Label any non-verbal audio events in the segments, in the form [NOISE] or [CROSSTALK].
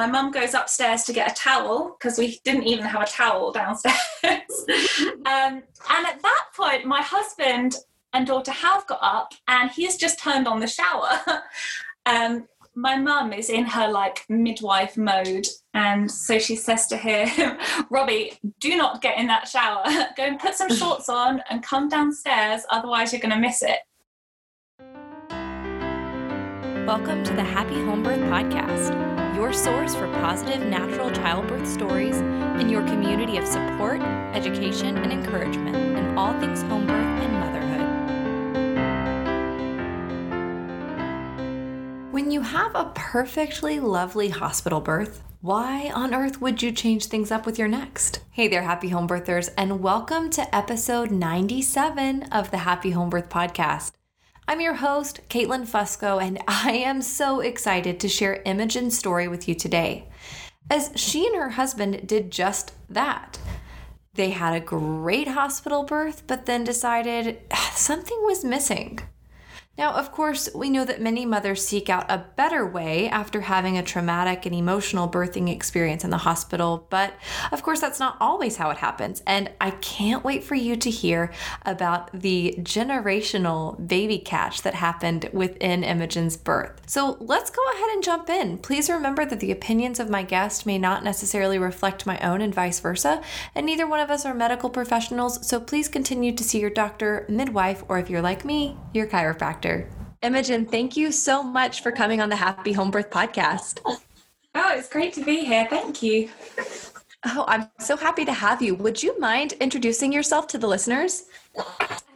my mum goes upstairs to get a towel because we didn't even have a towel downstairs. [LAUGHS] um, and at that point, my husband and daughter have got up and he's just turned on the shower. [LAUGHS] um, my mum is in her like midwife mode and so she says to him [LAUGHS] robbie do not get in that shower go and put some shorts on and come downstairs otherwise you're going to miss it welcome to the happy Homebirth podcast your source for positive natural childbirth stories and your community of support education and encouragement in all things home birth and motherhood. When you have a perfectly lovely hospital birth, why on earth would you change things up with your next? Hey there, happy home birthers, and welcome to episode 97 of the Happy Home Birth Podcast. I'm your host, Caitlin Fusco, and [LAUGHS] I am so excited to share Imogen's story with you today, as she and her husband did just that. They had a great hospital birth, but then decided [SIGHS] something was missing. Now, of course, we know that many mothers seek out a better way after having a traumatic and emotional birthing experience in the hospital, but of course, that's not always how it happens. And I can't wait for you to hear about the generational baby catch that happened within Imogen's birth. So let's go ahead and jump in. Please remember that the opinions of my guest may not necessarily reflect my own and vice versa, and neither one of us are medical professionals, so please continue to see your doctor, midwife, or if you're like me, your chiropractor. Imogen, thank you so much for coming on the Happy Home Birth podcast. Oh, it's great to be here. Thank you. Oh, I'm so happy to have you. Would you mind introducing yourself to the listeners?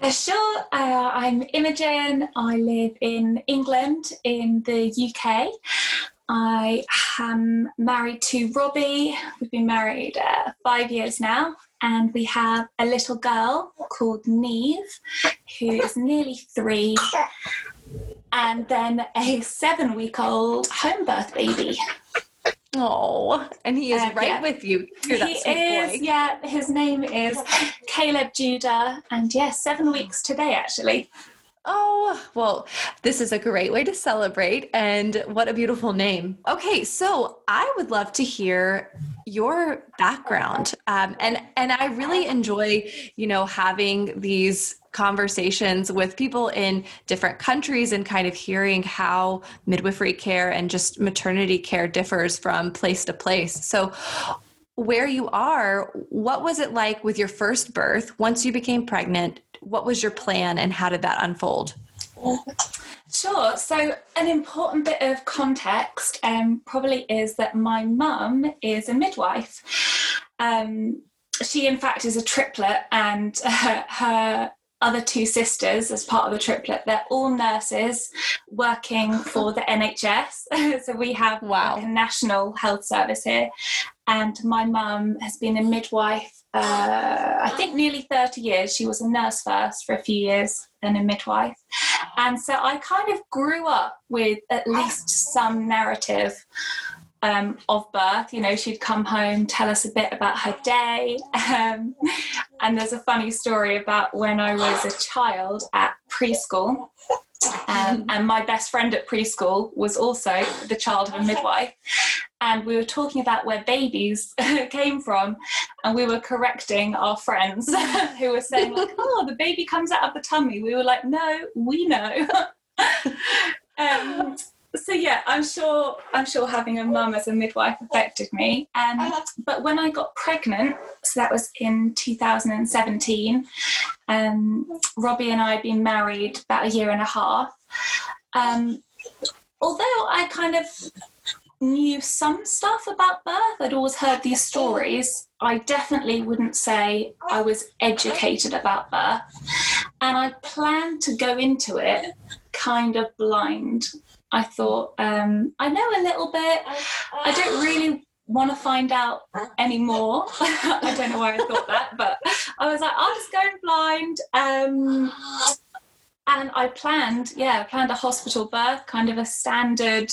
Uh, sure. Uh, I'm Imogen. I live in England, in the UK. I am married to Robbie. We've been married uh, five years now, and we have a little girl called Neve, who is nearly three, and then a seven week old home birth baby. Oh, and he is uh, right yeah. with you. Too, he is, boy. yeah. His name is Caleb Judah, and yes, yeah, seven weeks today actually. Oh, well, this is a great way to celebrate, and what a beautiful name. Okay, so I would love to hear your background, um, and and I really enjoy, you know, having these conversations with people in different countries and kind of hearing how midwifery care and just maternity care differs from place to place. So, where you are, what was it like with your first birth once you became pregnant? What was your plan and how did that unfold? Sure. So, an important bit of context um, probably is that my mum is a midwife. Um, she, in fact, is a triplet, and uh, her other two sisters as part of the triplet. They're all nurses working for the NHS. [LAUGHS] so we have wow. like a national health service here. And my mum has been a midwife, uh, I think nearly 30 years. She was a nurse first for a few years, then a midwife. And so I kind of grew up with at least some narrative um, of birth. You know, she'd come home, tell us a bit about her day. Um, and there's a funny story about when I was a child at preschool. Um, [LAUGHS] and my best friend at preschool was also the child of a midwife. And we were talking about where babies [LAUGHS] came from, and we were correcting our friends [LAUGHS] who were saying, like, oh, the baby comes out of the tummy. We were like, no, we know. um, so yeah, I'm sure I'm sure having a mum as a midwife affected me. Um, but when I got pregnant, so that was in 2017, um, Robbie and I had been married about a year and a half. Um, although I kind of knew some stuff about birth, I'd always heard these stories. I definitely wouldn't say I was educated about birth, and I planned to go into it kind of blind. I thought, um, I know a little bit. I don't really want to find out anymore. [LAUGHS] I don't know why I thought that, but I was like, I'll just go blind. Um, and I planned, yeah, I planned a hospital birth, kind of a standard.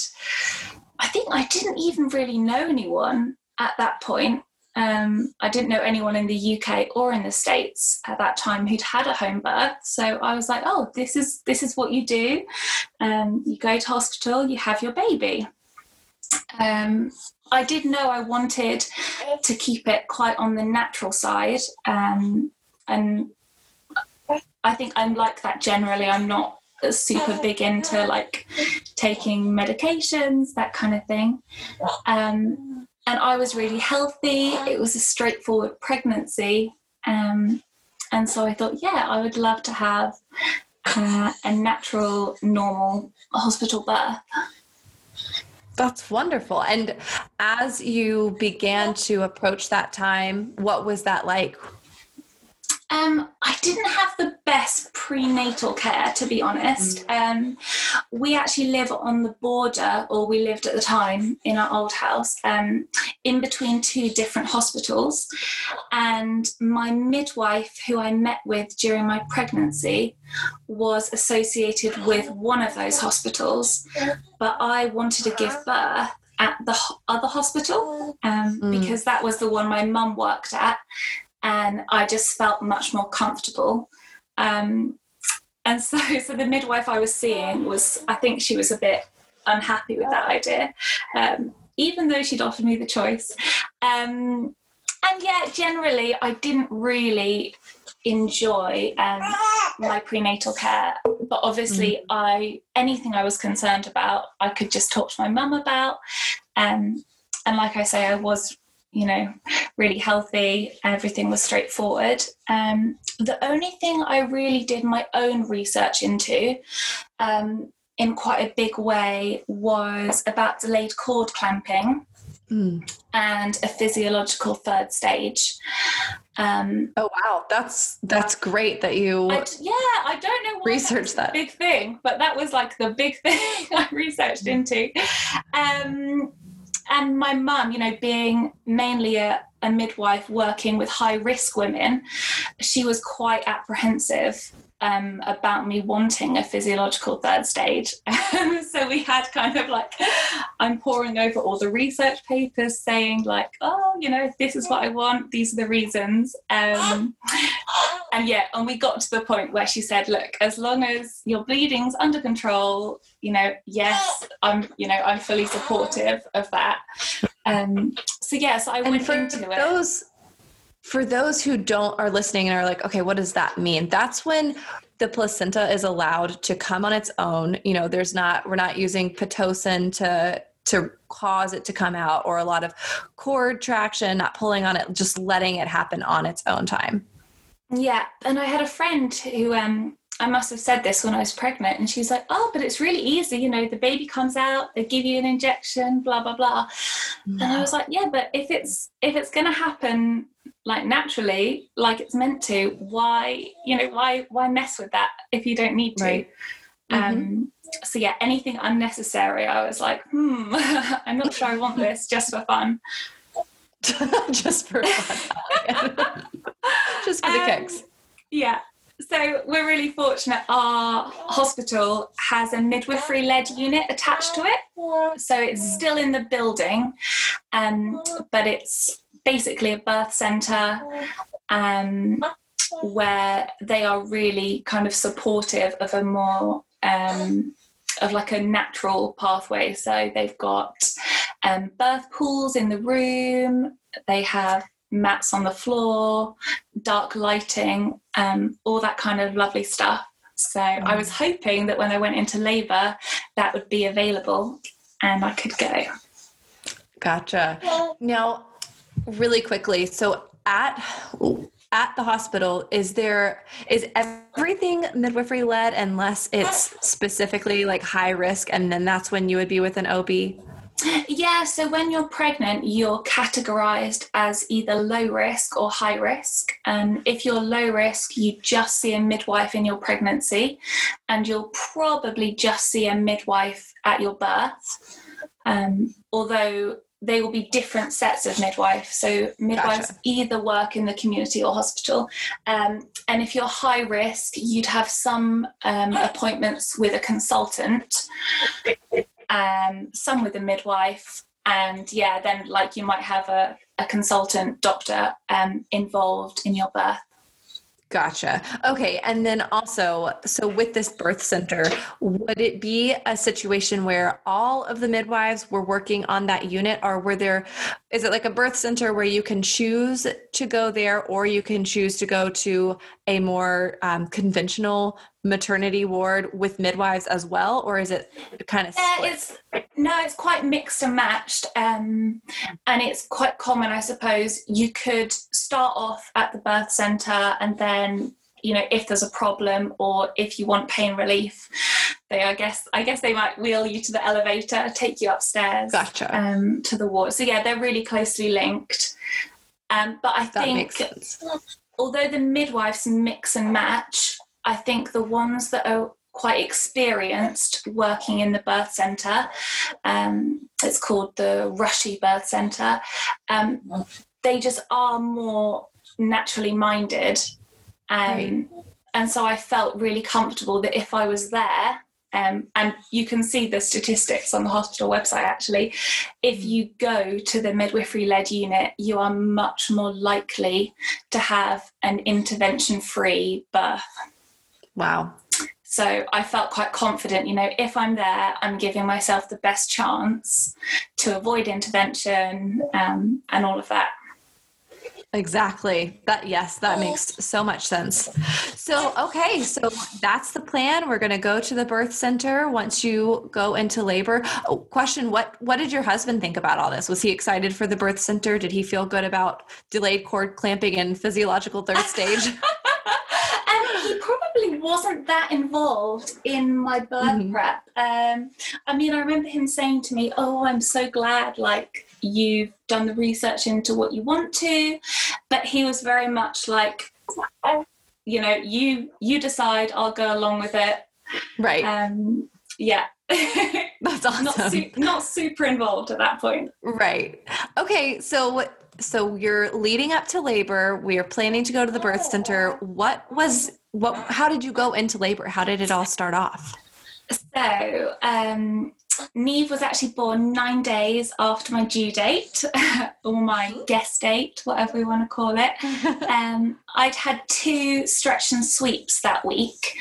I think I didn't even really know anyone at that point. Um, I didn't know anyone in the UK or in the States at that time who'd had a home birth. So I was like, oh, this is this is what you do. Um, you go to hospital, you have your baby. Um, I did know I wanted to keep it quite on the natural side. Um, and I think I'm like that generally. I'm not super big into like taking medications, that kind of thing. Um, and I was really healthy. It was a straightforward pregnancy. Um, and so I thought, yeah, I would love to have uh, a natural, normal hospital birth. That's wonderful. And as you began to approach that time, what was that like? Um, I didn't have the best prenatal care, to be honest. Mm. Um, we actually live on the border, or we lived at the time in our old house, um, in between two different hospitals. And my midwife, who I met with during my pregnancy, was associated with one of those hospitals. But I wanted to give birth at the other hospital um, mm. because that was the one my mum worked at and I just felt much more comfortable. Um, and so, [LAUGHS] so the midwife I was seeing was, I think she was a bit unhappy with that idea, um, even though she'd offered me the choice. Um, and yeah, generally, I didn't really enjoy um, my prenatal care, but obviously, mm. I anything I was concerned about, I could just talk to my mum about. Um, and like I say, I was you know, really healthy. Everything was straightforward. Um, the only thing I really did my own research into um, in quite a big way was about delayed cord clamping. Mm. And a physiological third stage. Um, oh wow, that's that's great that you. I, yeah, I don't know research that big thing, but that was like the big [LAUGHS] thing I researched into. Um, and my mum, you know, being mainly a, a midwife working with high risk women, she was quite apprehensive um, about me wanting a physiological third stage. [LAUGHS] so we had kind of like, I'm poring over all the research papers saying, like, oh, you know, this is what I want, these are the reasons. Um, [GASPS] and yeah, and we got to the point where she said, look, as long as your bleeding's under control, you know, yes, I'm, you know, I'm fully supportive of that. Um, so yes, yeah, so I and went into those, it for those who don't are listening and are like okay what does that mean that's when the placenta is allowed to come on its own you know there's not we're not using pitocin to to cause it to come out or a lot of cord traction not pulling on it just letting it happen on its own time yeah and i had a friend who um I must have said this when I was pregnant. And she's like, oh, but it's really easy. You know, the baby comes out, they give you an injection, blah, blah, blah. And I was like, yeah, but if it's if it's gonna happen like naturally, like it's meant to, why, you know, why why mess with that if you don't need to? Right. Um, mm-hmm. so yeah, anything unnecessary, I was like, hmm, [LAUGHS] I'm not sure I want this just for fun. [LAUGHS] just for fun. just for the um, kicks. Yeah. So we're really fortunate. Our hospital has a midwifery led unit attached to it. So it's still in the building, um, but it's basically a birth centre um, where they are really kind of supportive of a more um, of like a natural pathway. So they've got um, birth pools in the room. They have mats on the floor, dark lighting, um, all that kind of lovely stuff. So mm. I was hoping that when I went into labour, that would be available and I could go. Gotcha. Now, really quickly, so at at the hospital, is there is everything midwifery led unless it's specifically like high risk, and then that's when you would be with an OB? Yeah, so when you're pregnant, you're categorized as either low risk or high risk. And if you're low risk, you just see a midwife in your pregnancy, and you'll probably just see a midwife at your birth. Um, although they will be different sets of midwife. So midwives gotcha. either work in the community or hospital. Um, and if you're high risk, you'd have some um, appointments with a consultant um, some with a midwife, and yeah, then like you might have a, a consultant doctor um, involved in your birth. Gotcha. Okay. And then also, so with this birth center, would it be a situation where all of the midwives were working on that unit, or were there, is it like a birth center where you can choose to go there, or you can choose to go to a more um, conventional maternity ward with midwives as well, or is it kind of yeah, it's no, it's quite mixed and matched, um, and it's quite common, I suppose. You could start off at the birth center and then then you know if there's a problem or if you want pain relief they i guess i guess they might wheel you to the elevator take you upstairs gotcha. um, to the ward so yeah they're really closely linked um, but i that think although the midwives mix and match i think the ones that are quite experienced working in the birth centre um, it's called the rushy birth centre um, they just are more naturally minded um, right. And so I felt really comfortable that if I was there, um, and you can see the statistics on the hospital website actually, if mm. you go to the midwifery led unit, you are much more likely to have an intervention free birth. Wow. So I felt quite confident, you know, if I'm there, I'm giving myself the best chance to avoid intervention um, and all of that. Exactly. That yes, that makes so much sense. So, okay, so that's the plan. We're going to go to the birth center once you go into labor. Oh, question, what what did your husband think about all this? Was he excited for the birth center? Did he feel good about delayed cord clamping and physiological third stage? [LAUGHS] um, he probably wasn't that involved in my birth mm-hmm. prep. Um, I mean, I remember him saying to me, "Oh, I'm so glad like you've done the research into what you want to. But he was very much like you know you you decide i'll go along with it. Right. Um yeah. That's awesome [LAUGHS] not, su- not super involved at that point. Right. Okay so so you're leading up to labor. We are planning to go to the birth center. What was what how did you go into labor? How did it all start off? So um Neve was actually born nine days after my due date, [LAUGHS] or my guest date, whatever we want to call it. [LAUGHS] Um, I'd had two stretch and sweeps that week,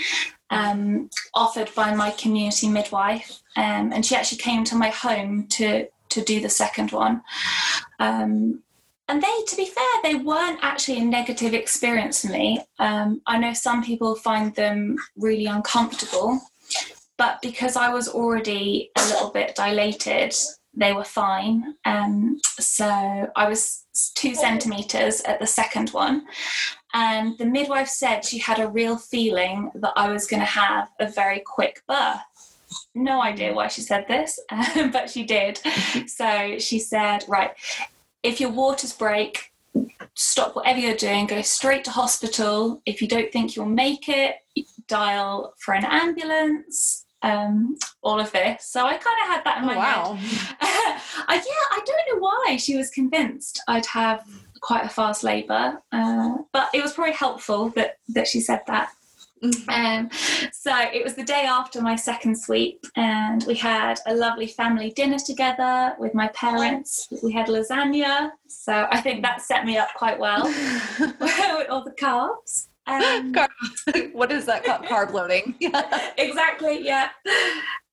um, offered by my community midwife, um, and she actually came to my home to to do the second one. Um, and they, to be fair, they weren't actually a negative experience for me. Um, I know some people find them really uncomfortable. But because I was already a little bit dilated, they were fine. Um, so I was two centimeters at the second one. And the midwife said she had a real feeling that I was going to have a very quick birth. No idea why she said this, [LAUGHS] but she did. [LAUGHS] So she said, right, if your waters break, stop whatever you're doing, go straight to hospital. If you don't think you'll make it, dial for an ambulance um, all of this. So I kind of had that in oh, my wow. head. [LAUGHS] I, yeah, I don't know why she was convinced I'd have quite a fast labour, uh, but it was probably helpful that that she said that. Mm-hmm. Um, so it was the day after my second sweep, and we had a lovely family dinner together with my parents. We had lasagna, so I think that set me up quite well [LAUGHS] [LAUGHS] with all the carbs. Um, [LAUGHS] what is that called? Carb loading. exactly, yeah.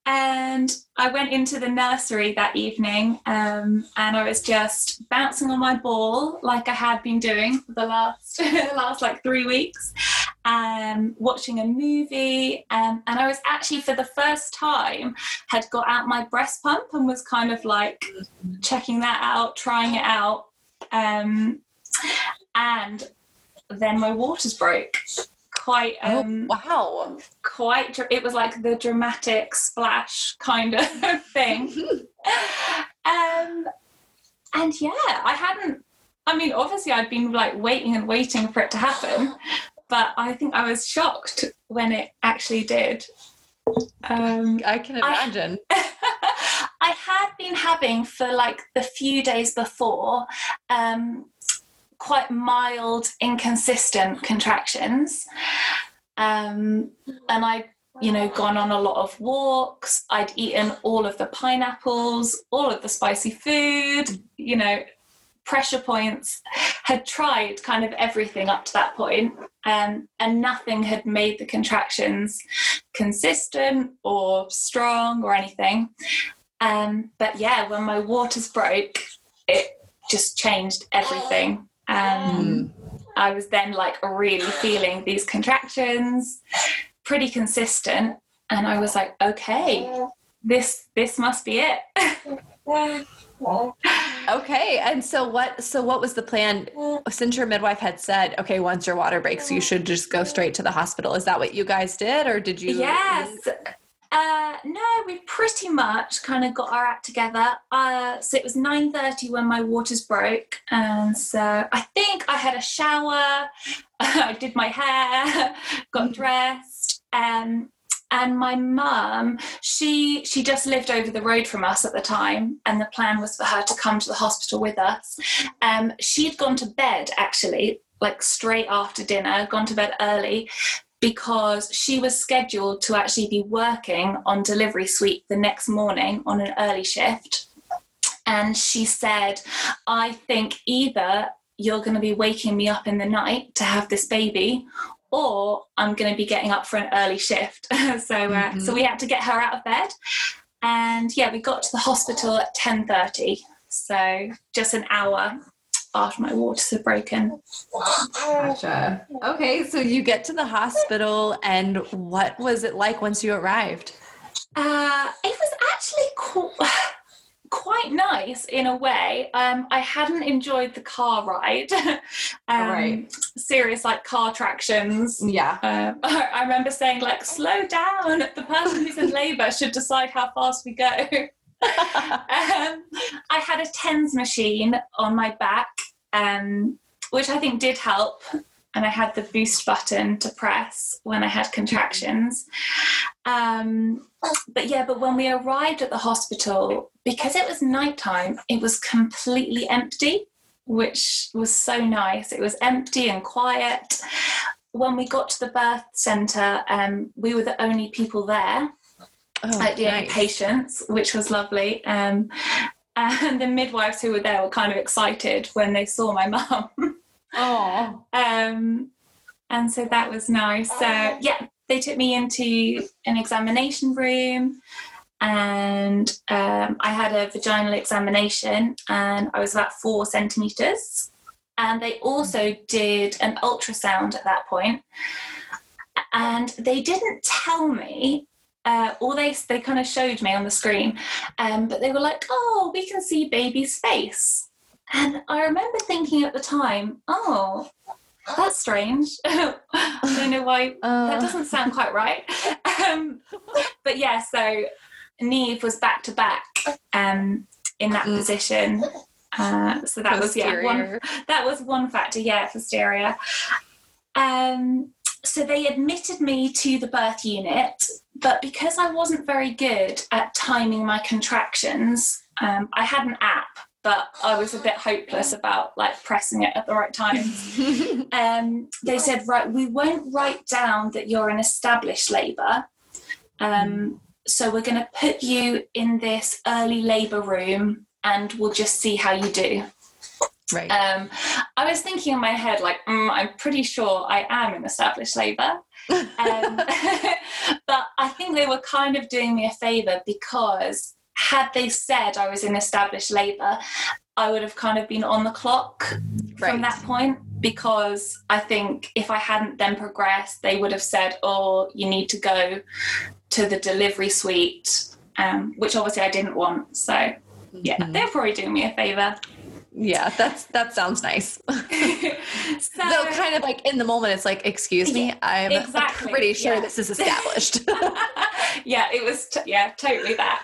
And I went into the nursery that evening um, and I was just bouncing on my ball like I had been doing for the last, last like three weeks, um, watching a movie. Um, and I was actually, for the first time, had got out my breast pump and was kind of like checking that out, trying it out. Um, and then my waters broke. Quite oh, um, oh, wow! Quite. It was like the dramatic splash kind of [LAUGHS] thing. um, and yeah, I hadn't. I mean, obviously, I'd been like waiting and waiting for it to happen, but I think I was shocked when it actually did. Um, I can imagine. I, [LAUGHS] I, had been having for like the few days before um, quite mild, inconsistent contractions. Um, and I, you know, gone on a lot of walks. I'd eaten all of the pineapples, all of the spicy food, you know, pressure points had tried kind of everything up to that point, um, and nothing had made the contractions consistent or strong or anything. Um, but yeah, when my waters broke, it just changed everything. Um, I was then like really feeling these contractions, pretty consistent, and I was like, okay, this this must be it. [LAUGHS] okay, and so what? So what was the plan? Since your midwife had said, okay, once your water breaks, you should just go straight to the hospital. Is that what you guys did, or did you? Yes. Uh, no, we pretty much kind of got our act together. Uh, so it was nine thirty when my waters broke, and so I think I had a shower. [LAUGHS] I did my hair, [LAUGHS] got dressed, um, and my mum she she just lived over the road from us at the time and the plan was for her to come to the hospital with us. Um, she'd gone to bed actually like straight after dinner gone to bed early because she was scheduled to actually be working on delivery suite the next morning on an early shift. And she said i think either you're going to be waking me up in the night to have this baby or I'm going to be getting up for an early shift. [LAUGHS] so, uh, mm-hmm. so we had to get her out of bed, and yeah, we got to the hospital at ten thirty. So just an hour after my waters had broken. Gotcha. Okay, so you get to the hospital, and what was it like once you arrived? Uh, it was actually cool [LAUGHS] quite nice in a way. Um, I hadn't enjoyed the car ride. [LAUGHS] um, right. Serious like car tractions. Yeah. Um, [LAUGHS] I remember saying like, slow down. The person who's in labour should decide how fast we go. [LAUGHS] um, I had a TENS machine on my back, um, which I think did help and I had the boost button to press when I had contractions. Um, but yeah, but when we arrived at the hospital, because it was nighttime, it was completely empty, which was so nice. It was empty and quiet. When we got to the birth centre, um, we were the only people there. Oh, like the nice. only patients, which was lovely. Um, and the midwives who were there were kind of excited when they saw my [LAUGHS] mum. Oh. um, and so that was nice. So yeah, they took me into an examination room and um, I had a vaginal examination and I was about four centimeters. And they also did an ultrasound at that. And they didn't tell me, uh, or they, they kind of showed me on the screen, um, but they were like, oh, we can see baby's face. And I remember thinking at the time, oh, that's strange. [LAUGHS] I don't know why uh. that doesn't sound quite right. [LAUGHS] Um, but yeah, so Neve was back to back um, in that mm. position. Uh, so that was yeah one that was one factor yeah posterior. Um, so they admitted me to the birth unit, but because I wasn't very good at timing my contractions, um, I had an app but I was a bit hopeless about like pressing it at the right time. [LAUGHS] um, they said, right, we won't write down that you're an established labour. Um, so we're going to put you in this early labour room and we'll just see how you do. Right. Um, I was thinking in my head, like, mm, I'm pretty sure I am in established labour. um, [LAUGHS] but I think they were kind of doing me a favour because had they said I was in established labour, I would have kind of been on the clock right. from that point because I think if I hadn't then progressed, they would have said, "Oh, you need to go to the delivery suite," um, which obviously I didn't want. So, yeah, mm-hmm. they're probably doing me a favour. Yeah, that's that sounds nice. [LAUGHS] [LAUGHS] so, Though kind of like in the moment, it's like, excuse me, I'm exactly, pretty sure yeah. this is [LAUGHS] established. yeah, it was. T- yeah, totally that.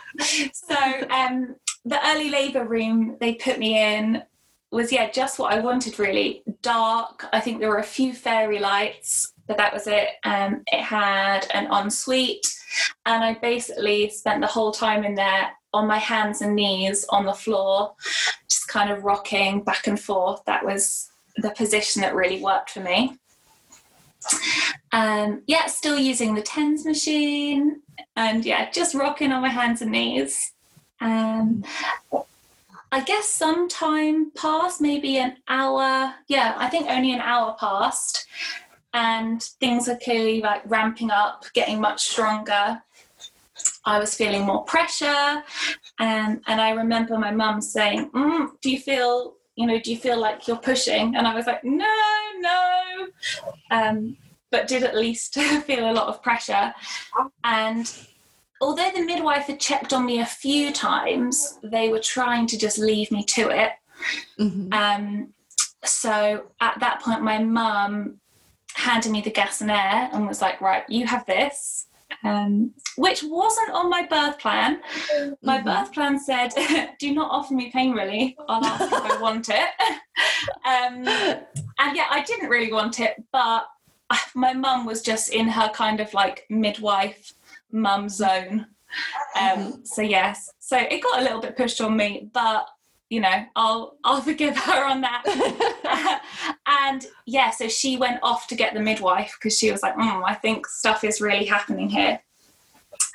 So um, the early labour room they put me in was yeah just what I wanted really. Dark. I think there were a few fairy lights, but that was it. Um, it had an ensuite, and I basically spent the whole time in there on my hands and knees on the floor, just kind of rocking back and forth. That was the position that really worked for me. Um, yeah, still using the TENS machine and yeah, just rocking on my hands and knees. Um, I guess some time passed, maybe an hour. Yeah, I think only an hour passed. And things are clearly like ramping up, getting much stronger. I was feeling more pressure. And, and I remember my mum saying, mm, Do you feel, you know, do you feel like you're pushing? And I was like, No, no. Um, but did at least [LAUGHS] feel a lot of pressure. And although the midwife had checked on me a few times, they were trying to just leave me to it. Mm-hmm. Um, so at that point, my mum handed me the gas and air and was like, right, you have this. Um, which wasn't on my birth plan. My mm-hmm. birth plan said, [LAUGHS] "Do not offer me pain relief. I'll ask if I want it." [LAUGHS] Um, and yeah, I didn't really want it, but [SIGHS] my mum was just in her kind of like midwife mum zone. Um, so yes, so it got a little bit pushed on me, but you know, I'll I'll [LAUGHS] forgive her on that. [LAUGHS] and yeah, so she went off to get the midwife because she was like, mm, I think stuff is really happening here.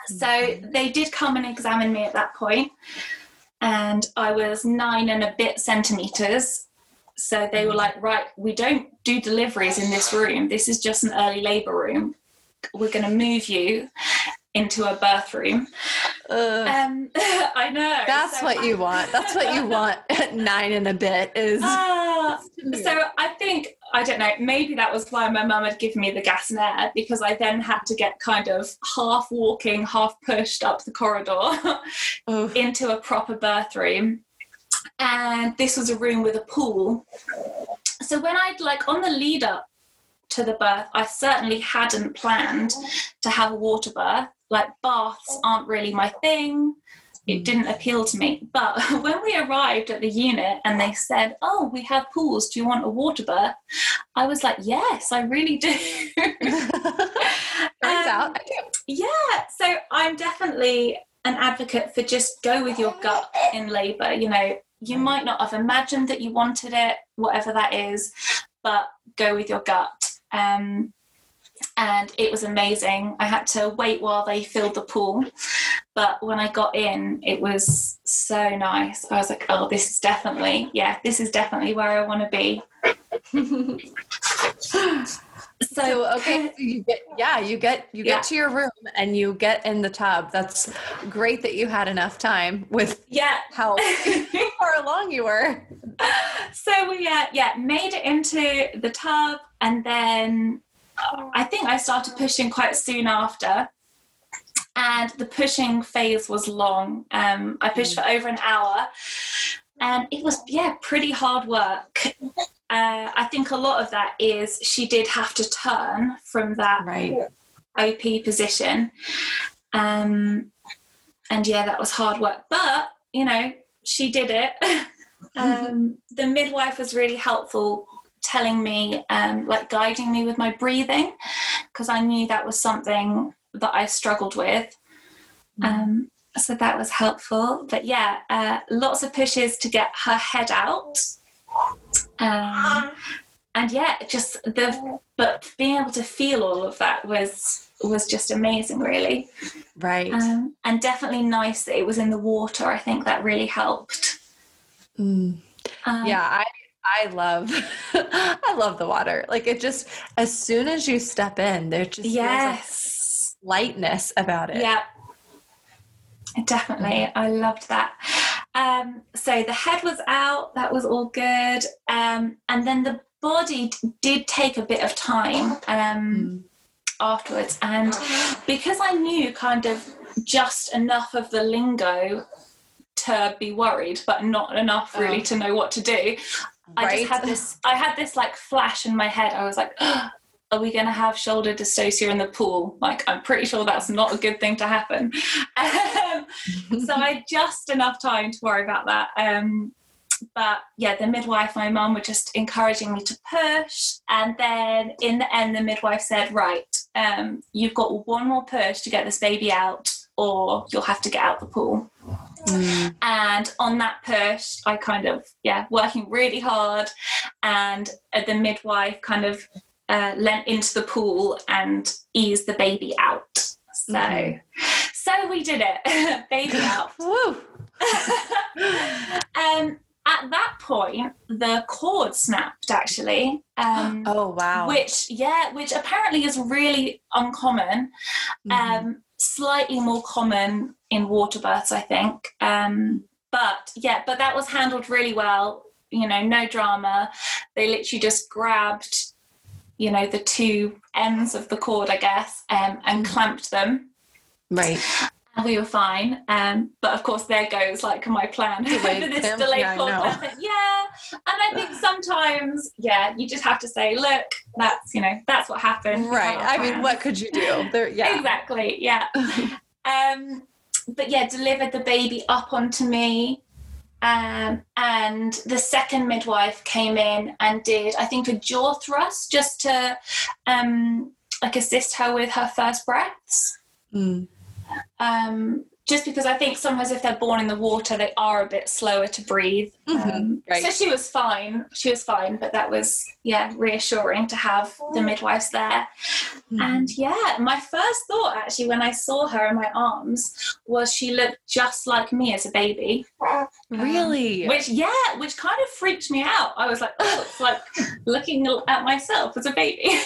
So mm-hmm. they did come and examine me at that point, and I was nine and a bit centimeters. So they were mm-hmm. like, right, we don't do deliveries in this room. This is just an early labor room. We're going to move you into a birth room. Um, [LAUGHS] I know. That's so what I, you want. That's what you want [LAUGHS] at nine and a bit is. Uh, so I think, I don't know, maybe that was why my mum had given me the gas and air because I then had to get kind of half walking, half pushed up the corridor [LAUGHS] into a proper birth room. And this was a room with a pool. So when I'd like on the lead up to the birth, I certainly hadn't planned to have a water birth like baths aren't really my thing. It didn't appeal to me. But [LAUGHS] when we arrived at the unit and they said, Oh, we have pools, do you want a water birth? I was like, Yes, I really do. [LAUGHS] Um, Yeah. So I'm definitely an advocate for just go with your gut in labor. You know, you might not have imagined that you wanted it, whatever that is, but go with your gut. Um, and it was amazing. I had to wait while they filled the pool, but when I got in, it was so nice. I was like, "Oh, this is definitely, yeah, this is definitely where I want to be." [LAUGHS] so okay you get yeah you get you yeah. get to your room and you get in the tub that's great that you had enough time with yeah how [LAUGHS] far along you were so we uh, yeah made it into the tub and then I think I started pushing quite soon after. And the pushing phase was long. Um, I pushed for over an hour. And it was, yeah, pretty hard work. Uh, I think a lot of that is she did have to turn from that right. OP position. Um, and yeah, that was hard work. But, you know, she did it. [LAUGHS] um, the midwife was really helpful telling me, um, like guiding me with my breathing, because I knew that was something that I struggled with. Mm. Um, so that was helpful. But yeah, uh, lots of pushes to get her head out. Um, and yeah, just the but being able to feel all of that was was just amazing, really. Right. Um, and definitely nice that it was in the water. I think that really helped. Mm. Um, yeah, I I love [LAUGHS] I love the water. Like it just as soon as you step in, there just yes lightness about it. Yeah. Definitely. I loved that. Um, so the head was out, that was all good. Um, and then the body did take a bit of time um, mm. afterwards. And because I knew kind of just enough of the lingo to be worried, but not enough really oh. to know what to do. I just had this. I had this like flash in my head. I was like, oh, "Are we going to have shoulder dystocia in the pool?" Like, I'm pretty sure that's not a good thing to happen. [LAUGHS] Um, so I had just enough time to worry about that. Um, but yeah, the midwife, my mum, were just encouraging me to push. And then in the end, the midwife said, Right, um, you've got one more push to get this baby out, or you'll have to get out the pool. Mm. And on that push, I kind of, yeah, working really hard. And the midwife kind of uh, leant into the pool and eased the baby out. So, mm. so we did it, [LAUGHS] baby out. [LAUGHS] Woo! [LAUGHS] um, at that point, the cord snapped actually. Um, [GASPS] oh wow! Which yeah, which apparently is really uncommon. Mhm. Um, slightly more common in water births, I think. Um, but yeah, but that was handled really well. You know, no drama. They literally just grabbed, you know, the two ends of the cord, I guess, um, and clamped them. right. And we were fine. Um, but of course, there goes like my plan for [LAUGHS] this delayed Yeah, cord. Yeah. And I think sometimes, yeah, you just have to say, look, that's, you know, that's what happened. Right. I mean, what could you do? There. Yeah. Exactly. Yeah. [LAUGHS] um, but yeah, delivered the baby up onto me. Um, and the second midwife came in and did, I think, a jaw thrust just to um, like assist her with her first breaths. Mm. Um, just because I think sometimes if they're born in the water, they are a bit slower to breathe. Mhm, Um, right. So she was fine. She was fine, but that was yeah reassuring to have the midwives there. Mhm. And yeah, my first thought actually when I saw her in my arms was she looked just like me as a baby. really. Which yeah, which kind of freaked me out. I was like, oh, it's like [LAUGHS] looking at myself as a baby. um,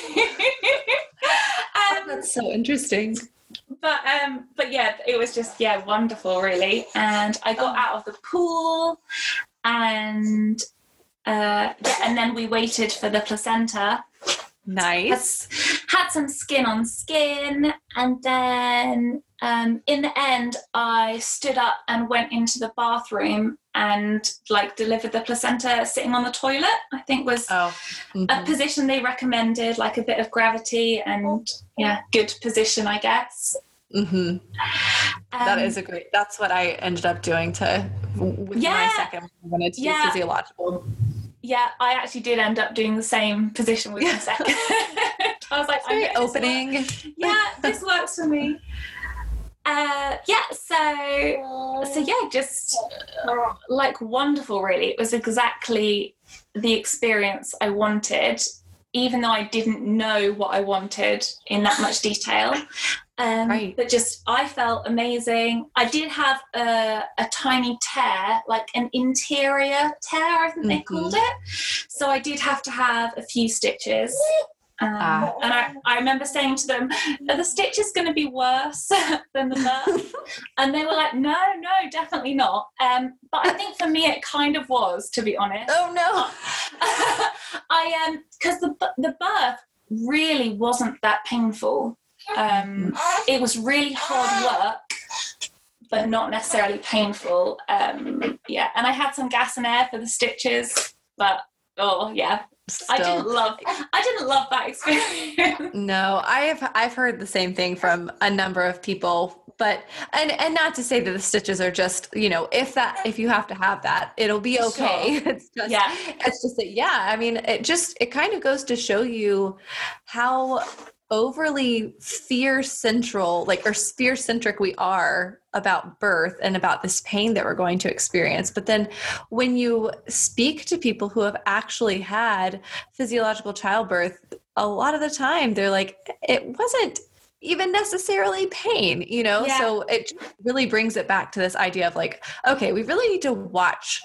[LAUGHS] That's so interesting. But um but yeah it was just yeah wonderful really and i got Oh. out of the pool and uh yeah and then we waited for the placenta Nice. had some skin on skin and then um in the end i stood up and went into the bathroom and like delivered the placenta sitting on the toilet i think was Oh. a mhm. position they recommended like a bit of gravity and yeah good position i guess Mhm. Um, is a great. That's what I ended up doing to with Yeah. my second. I wanted to Yeah. physiological. Yeah, I actually did end up doing the same position with my second. [LAUGHS] I was like, Very opening. Yeah, this works for me. Uh, yeah, so so yeah, just like wonderful. Really, it was exactly the experience I wanted, even though I didn't know what I wanted in that much detail. Um, Right. But just, I felt amazing. I did have a, a tiny tear, like an interior tear, I think they Mhm. called it. So I did have to have a few stitches. Um, Ah. And I, I remember saying to them, Are the stitches going to be worse [LAUGHS] than the [LAUGHS] birth? and they were like, No, no, definitely not. Um, but I think for me, it kind of was, to be honest. Oh no. [LAUGHS] I um because the the birth really wasn't that painful. Um, it was really hard work, but not necessarily painful. Um, yeah, and I had some gas and air for the stitches, but oh yeah, I didn't love I didn't love that experience. [LAUGHS] No, I have I've heard the same thing from a number of people, but and and not to say that the stitches are just you know if that if you have to have that it'll be okay. [LAUGHS] It's just Yeah. it's just that yeah. I mean it just it kind of goes to show you how overly fear central like or fear centric we are about birth and about this pain that we're going to experience but then when you speak to people who have actually had physiological childbirth a lot of the time they're like it wasn't even necessarily pain you know Yeah. so it really brings it back to this idea of like okay we really need to watch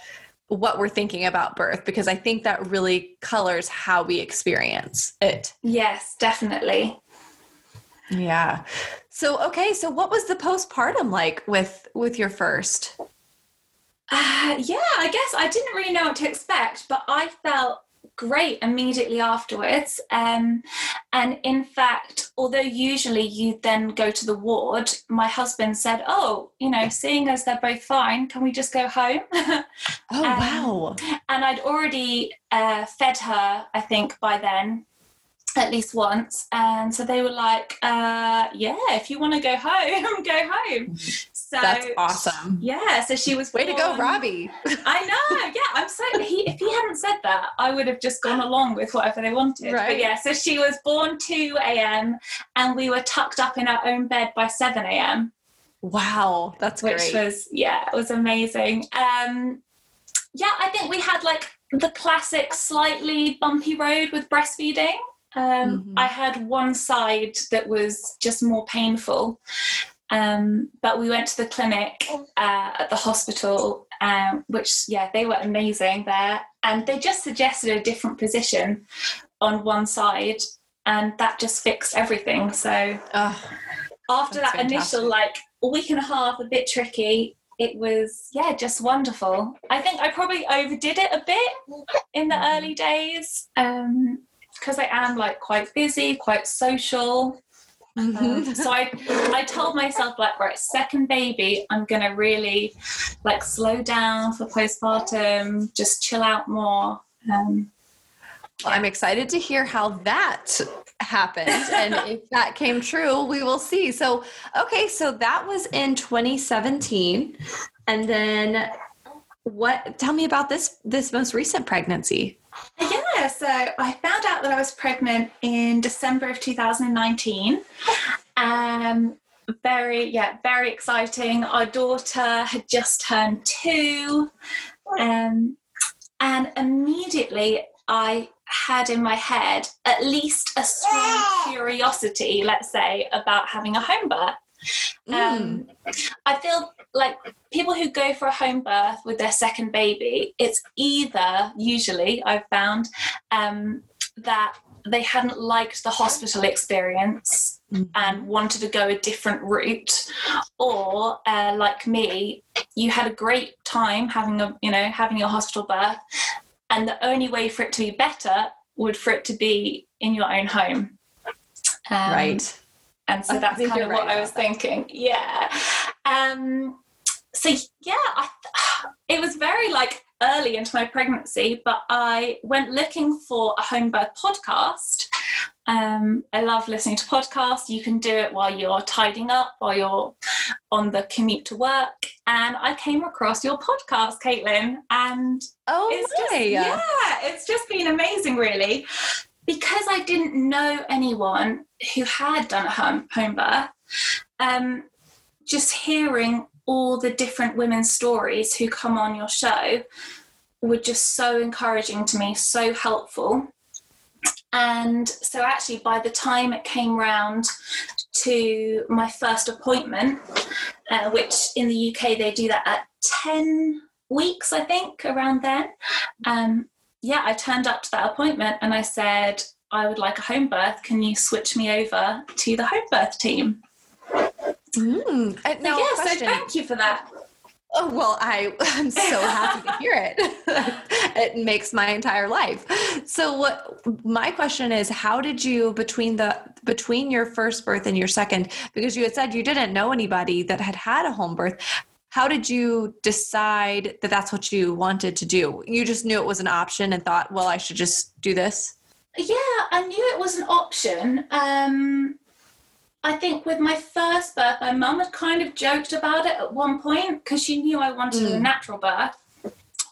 what we're thinking about birth because i think that really colors how we experience it. Yes, definitely. yeah. So okay so what was the postpartum like with with your first? Uh, yeah, I guess I didn't really know what to expect, but I felt great immediately afterwards. Um, and in fact, although usually you then go to the ward, my husband said, Oh, you know, seeing as they're both fine, can we just go home? [LAUGHS] oh Um, wow and I'd already uh, fed her, I think, by then. At least once, and so they were like, uh, "Yeah, if you want to go home, [LAUGHS] go home." So that's awesome Yeah, so she was way to go robbie I know. Yeah, I'm so. He, if he hadn't said that, I would have just gone along with whatever they wanted. Right. But yeah, so she was born 2 a.m. and we were tucked up in our own bed by 7 a.m., wow that's which great was yeah, it was amazing. Um, yeah, I think we had like the classic slightly bumpy road with breastfeeding. Um, Mhm. I had one side that was just more painful. Um, but we went to the clinic uh, at the hospital, um, which, yeah, they were amazing there. And they just suggested a different position on one side, and that just fixed everything. So Oh, after that initial, like, week and a half, a bit tricky, it was, yeah, just wonderful. I think I probably overdid it a bit in the Mhm. early days because I am, like, quite busy, quite social. Um, mhm. so I, I told myself like, right, second baby, I'm gonna really like slow down for postpartum, just chill out more. Um, Well, I'm excited to hear how that happened. and [LAUGHS] if that came true, we will see. So, okay, so that was in 2017. And then what tell me about this this most recent pregnancy. Yeah, so I found out that I was pregnant in December of 2019. Um, very, yeah, very exciting. Our daughter had just turned two. Um, and immediately I had in my head at least a strong curiosity, let's say, about having a home birth. Um, I feel like people who go for a home birth with their second baby, it's either usually I've found um, that they hadn't liked the hospital experience Mm. and wanted to go a different route, or uh, like me, you had a great time having a you know having your hospital birth, and the only way for it to be better would for it to be in your own home. Um, right. And so I that's kind of what right I was that. thinking. Yeah. Um, so yeah, I, [SIGHS] it was very like early into my pregnancy, but I went looking for a home birth podcast. Um, I love listening to podcasts. You can do it while you're tidying up, while you're on the commute to work. And I came across your podcast, Caitlin, and Oh, it's just, yeah, it's just been amazing, really, because I didn't know anyone who had done a home, home birth. Um, just hearing all the different women's stories who come on your show were just so encouraging to me, so helpful. And so, actually, by the time it came round to my first appointment, uh, which in the UK they do that at 10 weeks, I think, around then. Um, yeah, I turned up to that appointment and I said, I would like a home birth. Can you switch me over to the home birth team? Mm. Uh, So, now, yeah, so thank you for that. Oh, well, I, [LAUGHS] I'm so happy to hear it. [LAUGHS] it makes my entire life. So what my question is, how did you between the between your first birth and your second, because you had said you didn't know anybody that had had a home birth, how did you decide that that's what you wanted to do? You just knew it was an option and thought, well, I should just do this. Yeah, I knew it was an option. Um, I think with my first birth, my mum had kind of joked about it at one point because she knew I wanted a Mm. natural birth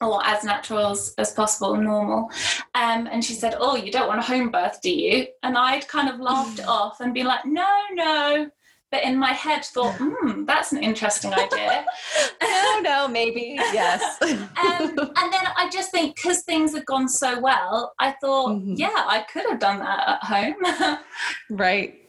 or as natural as, as possible, normal. Um, and she said, Oh, you don't want a home birth, do you? And I'd kind of laughed it off and been like, No, no. But in my head, thought, Hmm, that's an interesting idea. [LAUGHS] no, no, maybe yes. [LAUGHS] um, and then I just think because things had gone so well, I thought, Mhm. yeah, I could have done that at home. [LAUGHS] Right.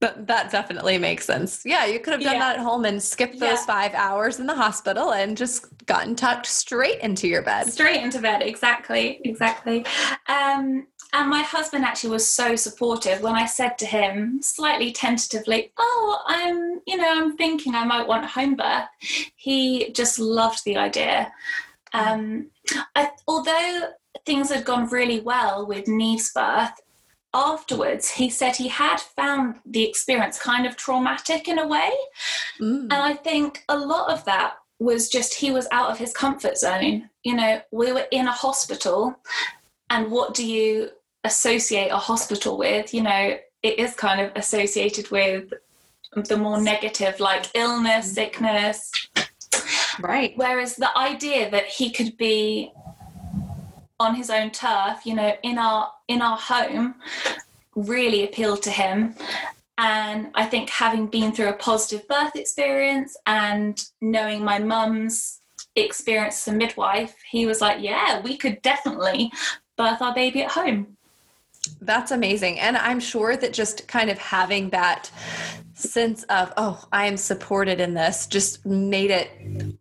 That, that definitely makes sense. Yeah, you could have done Yeah. that at home and skipped those Yeah. five hours in the hospital and just gotten tucked straight into your bed. Straight into bed, exactly, exactly. Um, and my husband actually was so supportive when I said to him, slightly tentatively, "Oh, I'm, you know, I'm thinking I might want home birth." He just loved the idea. Um, I, although things had gone really well with Neve's birth, afterwards he said he had found the experience kind of traumatic in a way. Mm. And I think a lot of that was just he was out of his comfort zone. You know, we were in a hospital, and what do you associate a hospital with? You know, it is kind of associated with the more negative, like illness, sickness. Right. Whereas the idea that he could be on his own turf, you know, in our in our home, really appealed to him. And I think having been through a positive birth experience and knowing my mum's experience as a midwife, he was like, "Yeah, we could definitely birth our baby at home." That's amazing. And I'm sure that just kind of having that sense of, oh, I am supported in this just made it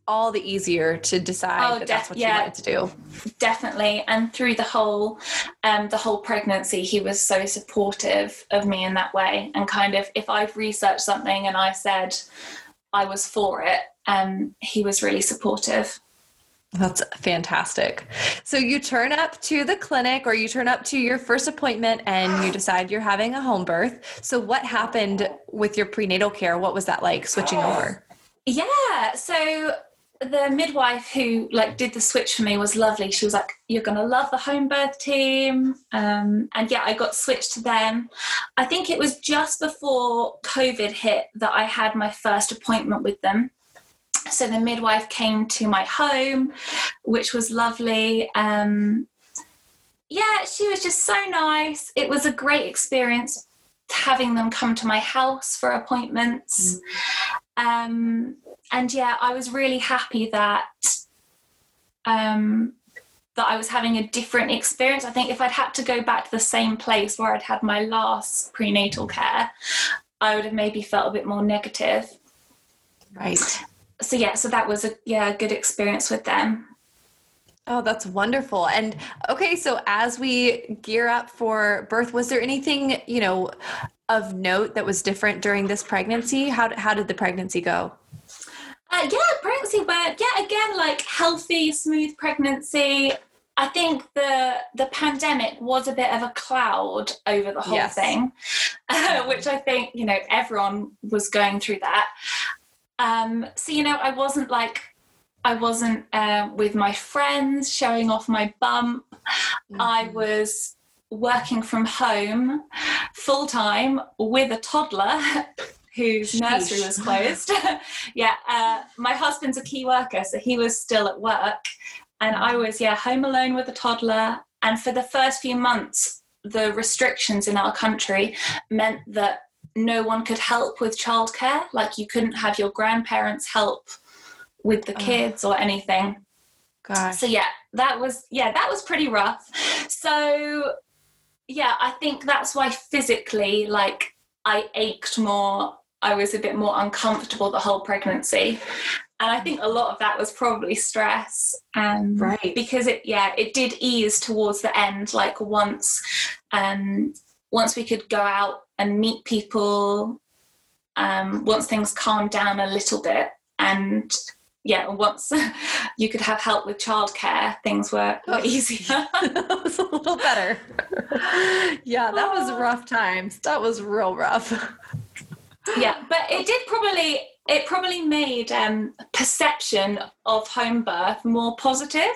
all the easier to decide oh, that that's what yeah, you wanted to do. Definitely. And through the whole um, the whole pregnancy, he was so supportive of me in that way. And kind of if I've researched something and I said I was for it, um, he was really supportive. That's fantastic. So you turn up to the clinic or you turn up to your first appointment and you decide you're having a home birth. So what happened with your prenatal care? What was that like switching over? Yeah. So the midwife who like did the switch for me was lovely. She was like, "You're gonna love the home birth team," um, and yeah, I got switched to them. I think it was just before COVID hit that I had my first appointment with them so the midwife came to my home, which was lovely. Um, yeah, she was just so nice. It was a great experience having them come to my house for appointments. Mm. Um, and yeah, I was really happy that um, that I was having a different experience. I think if I'd had to go back to the same place where I'd had my last prenatal care, I would have maybe felt a bit more negative. Right so yeah, so that was a yeah good experience with them. Oh, that's wonderful. And okay, so as we gear up for birth, was there anything, you know, of note that was different during this pregnancy? How, how did the pregnancy go? Uh, yeah, pregnancy went, yeah, again, like healthy, smooth pregnancy. I think the the pandemic was a bit of a cloud over the whole yes. thing, uh, [LAUGHS] which I think you know everyone was going through that. Um, so you know, I wasn't like I wasn't uh, with my friends showing off my bump. Mm-hmm. I was working from home full time with a toddler [LAUGHS] whose Sheesh. nursery was closed. [LAUGHS] yeah, uh, my husband's a key worker, so he was still at work, and I was yeah home alone with a toddler. And for the first few months, the restrictions in our country meant that no one could help with childcare. Like you couldn't have your grandparents help with the kids oh. or anything. Gosh. So yeah, that was yeah, that was pretty rough. So yeah, I think that's why physically like I ached more. I was a bit more uncomfortable the whole pregnancy. And I think a lot of that was probably stress. Um, right. Because it, yeah, it did ease towards the end. Like once, um, once we could go out and meet people um, once things calmed down a little bit and yeah once [LAUGHS] you could have help with childcare things were, were easier. [LAUGHS] That was a little better. Yeah that was rough times. That was real rough. Yeah but it did probably it probably made um, perception of home birth more positive.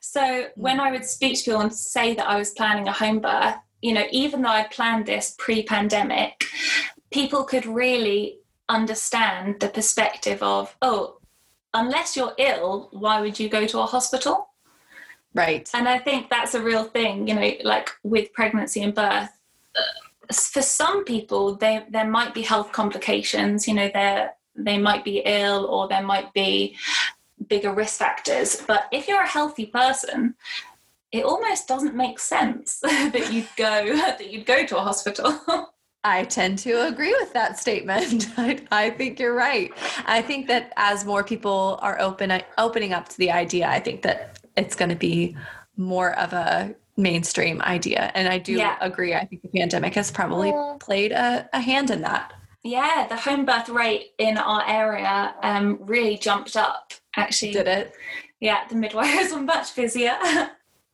So when i would speak to people and say that i was planning a home birth you know, even though I planned this pre pandemic, people could really understand the perspective of, oh, unless you're ill, why would you go to a hospital? Right. And I think that's a real thing, you know, like with pregnancy and birth. For some people, they, there might be health complications, you know, they they might be ill or there might be bigger risk factors. But if you're a healthy person, it almost doesn't make sense [LAUGHS] that you'd go [LAUGHS] that you'd go to a hospital. [LAUGHS] I tend to agree with that statement. I, I, think you're right. I think that as more people are open opening up to the idea, I think that it's going to be more of a mainstream idea. And I do yeah. agree. I think the pandemic has probably played a, a, hand in that. Yeah, the home birth rate in our area um, really jumped up. Actually, did it? Yeah, the midwives were much busier.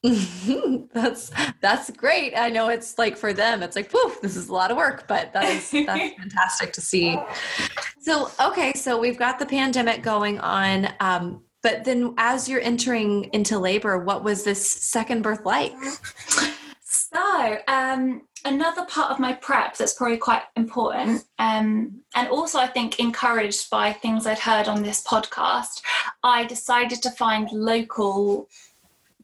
[LAUGHS] that's that's great. I know it's like for them, it's like, whew, this is a lot of work, but that is that's [LAUGHS] fantastic to see. So okay, so we've got the pandemic going on. Um, but then as you're entering into labor, what was this second birth like? So, um, another part of my prep that's probably quite important, um, and also I think encouraged by things I'd heard on this podcast, I decided to find local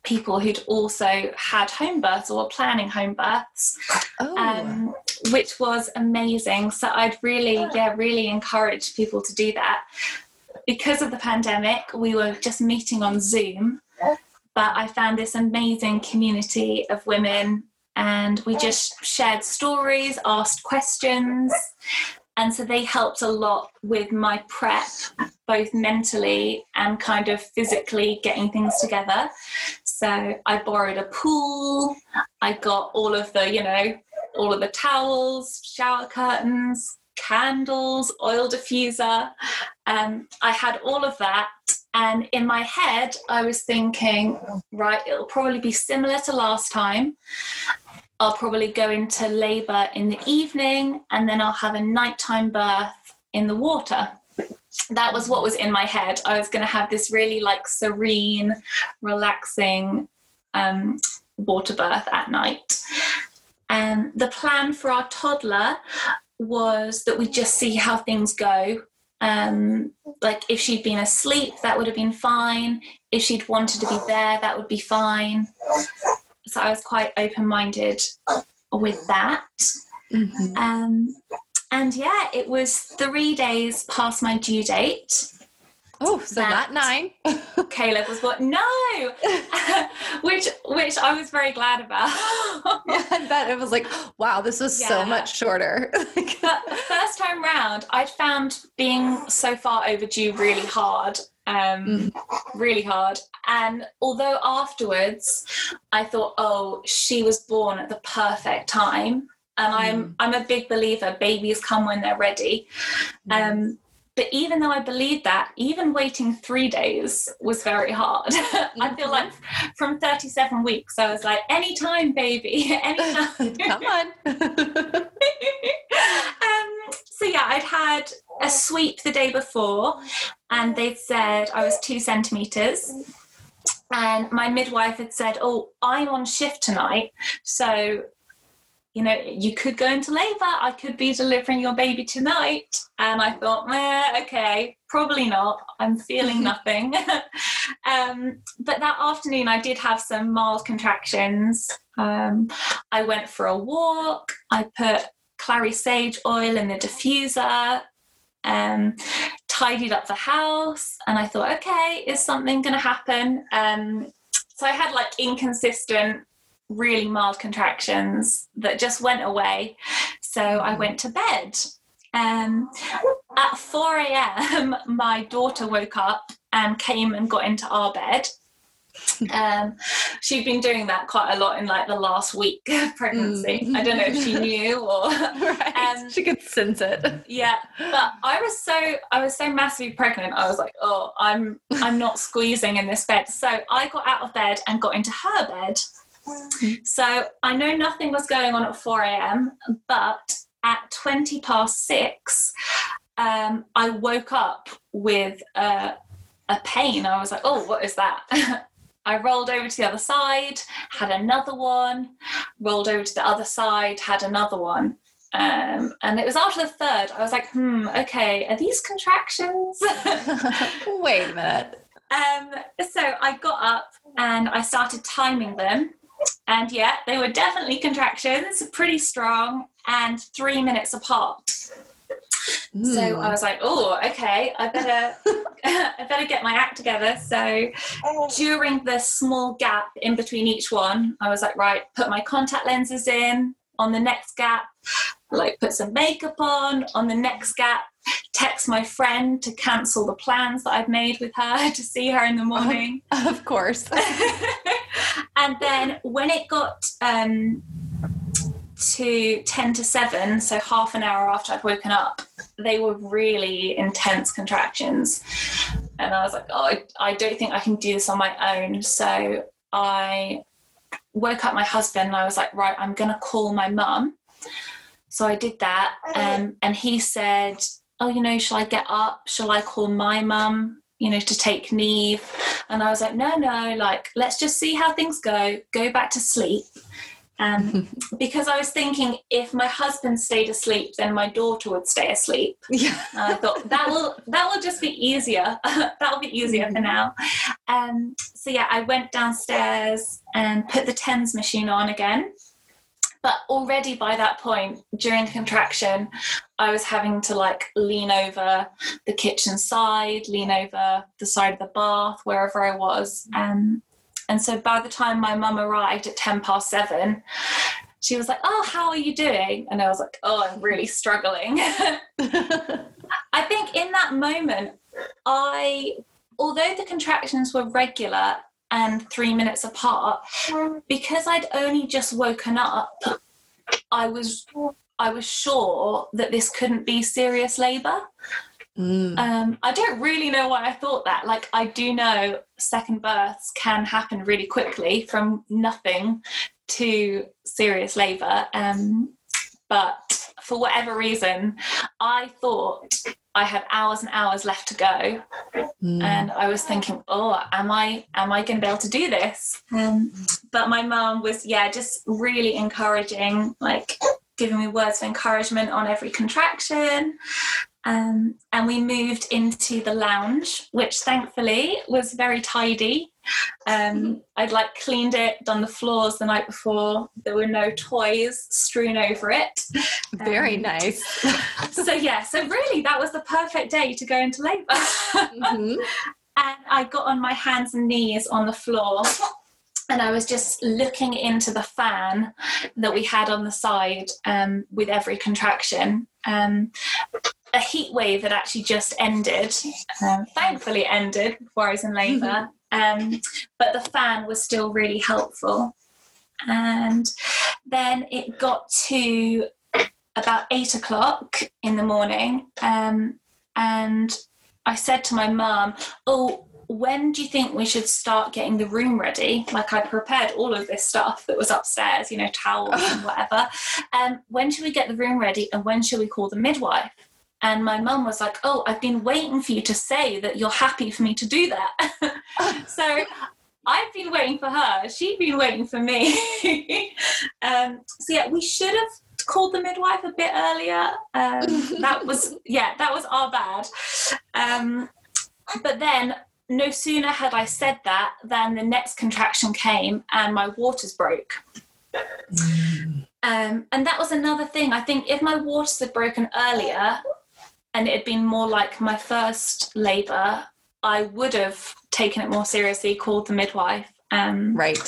people who'd also had home births or were planning home births, oh. um, which was amazing. So I'd really, yeah, really encourage people to do that. Because of the pandemic, we were just meeting on Zoom, but I found this amazing community of women and we just shared stories, asked questions. And so they helped a lot with my prep, both mentally and kind of physically getting things together. So I borrowed a pool, I got all of the, you know, all of the towels, shower curtains, candles, oil diffuser. Um, I had all of that. And in my head, I was thinking, right, it'll probably be similar to last time. I'll probably go into labor in the evening and then I'll have a nighttime birth in the water. That was what was in my head. I was going to have this really like serene, relaxing um, water birth at night. And the plan for our toddler was that we just see how things go. Um, like if she'd been asleep, that would have been fine. If she'd wanted to be there, that would be fine so I was quite open minded with that. Mm-hmm. Um, and yeah, it was three days past my due date. Oh, so that, nine. [LAUGHS] Caleb was what? No, [LAUGHS] which which I was very glad about. [LAUGHS] yeah, I bet it was like, wow, this was yeah. so much shorter. but first time round, I'd found being so far overdue really hard um, mm. really hard. And although afterwards I thought, oh, she was born at the perfect time, and I'm mm. I'm a big believer babies come when they're ready. Um, but even though I believed that, even waiting three days was very hard. [LAUGHS] I feel mm-hmm. like from 37 weeks, I was like, anytime, baby, [LAUGHS] anytime. [LAUGHS] Come on. um, so yeah, I'd had a sweep the day before, and they'd said I was two centimeters. And my midwife had said, Oh, I'm on shift tonight. So, you know, you could go into labor. I could be delivering your baby tonight. And I thought, eh, okay, probably not. I'm feeling [LAUGHS] nothing. [LAUGHS] um, but that afternoon, I did have some mild contractions. Um, I went for a walk. I put clary sage oil in the diffuser um, tidied up the house, and I thought, okay, is something going to happen? Um, so I had like inconsistent, really mild contractions that just went away. So I went to bed. Um, at 4 a.m., [LAUGHS] my daughter woke up and came and got into our bed. Um, she'd been doing that quite a lot in like the last week of [LAUGHS] pregnancy. Mm. I don't know if she [LAUGHS] knew or right. um, she could sense it. Yeah, but I was so I was so massively pregnant. I was like, oh, I'm I'm not squeezing in this bed. So I got out of bed and got into her bed. So I know nothing was going on at 4 a.m., but at 20 past six, um, I woke up with a, a pain. I was like, oh, what is that? [LAUGHS] I rolled over to the other side, had another one, rolled over to the other side, had another one. Um, and it was after the third, I was like, hmm, okay, are these contractions? [LAUGHS] Wait a minute. [LAUGHS] Um, so I got up and I started timing them. And yeah, they were definitely contractions, pretty strong, and three minutes apart. Mm. So I was like, oh, okay, I better [LAUGHS] I better get my act together. So during the small gap in between each one, I was like, right, put my contact lenses in. On the next gap, like put some makeup on. On the next gap, text my friend to cancel the plans that I've made with her [LAUGHS] to see her in the morning. of course. [LAUGHS] [LAUGHS] and then when it got um, to 10 to 7, so half an hour after I'd woken up, they were really intense contractions. And I was like, oh, I, I don't think I can do this on my own. So I woke up my husband and I was like, right, I'm going to call my mum. So I did that. Um, and he said, oh, you know, shall I get up? Shall I call my mum? you know, to take leave. And I was like, no, no, like, let's just see how things go, go back to sleep. Um, [LAUGHS] because I was thinking if my husband stayed asleep, then my daughter would stay asleep. Yeah. I thought that will that will just be easier. [LAUGHS] That'll be easier for now. Um, so yeah, I went downstairs and put the TENS machine on again. But already by that point, during the contraction, I was having to like lean over the kitchen side, lean over the side of the bath, wherever I was. Um, and so by the time my mum arrived at 10 past seven, she was like, "Oh, how are you doing?" And I was like, "Oh, I'm really struggling." [LAUGHS] I think in that moment, I, although the contractions were regular and three minutes apart, because I'd only just woken up, I was I was sure that this couldn't be serious labour. Mm. Um, I don't really know why I thought that. Like, I do know second births can happen really quickly from nothing to serious labour. Um, but for whatever reason, I thought I had hours and hours left to go, Mm. and I was thinking, "Oh, am I am I going to be able to do this?" Um, but my mum was, yeah, just really encouraging, like giving me words of encouragement on every contraction. Um, and we moved into the lounge, which thankfully was very tidy. Um, I'd like cleaned it, done the floors the night before. There were no toys strewn over it. Very Um, nice. [LAUGHS] So yeah, so really that was the perfect day to go into labour. Mhm. [LAUGHS] and I got on my hands and knees on the floor and I was just looking into the fan that we had on the side um, with every contraction. Um, a heat wave had actually just ended, um, thankfully ended before I was in labour, um, but the fan was still really helpful. And then it got to about eight o'clock in the morning, um, and I said to my mum, Oh, when do you think we should start getting the room ready? Like I prepared all of this stuff that was upstairs, you know, towels and whatever. Um, when should we get the room ready and when should we call the midwife? And my mum was like, Oh, I've been waiting for you to say that you're happy for me to do that. [LAUGHS] so [LAUGHS] I've been waiting for her. She'd been waiting for me. [LAUGHS] um, so yeah, we should have called the midwife a bit earlier. Um, that was yeah, that was our bad. Um, but then no sooner had I said that than the next contraction came and my waters broke. Um, and that was another thing. I think if my waters had broken earlier and it had been more like my first labour, I would have taken it more seriously, called the midwife. Um, Right.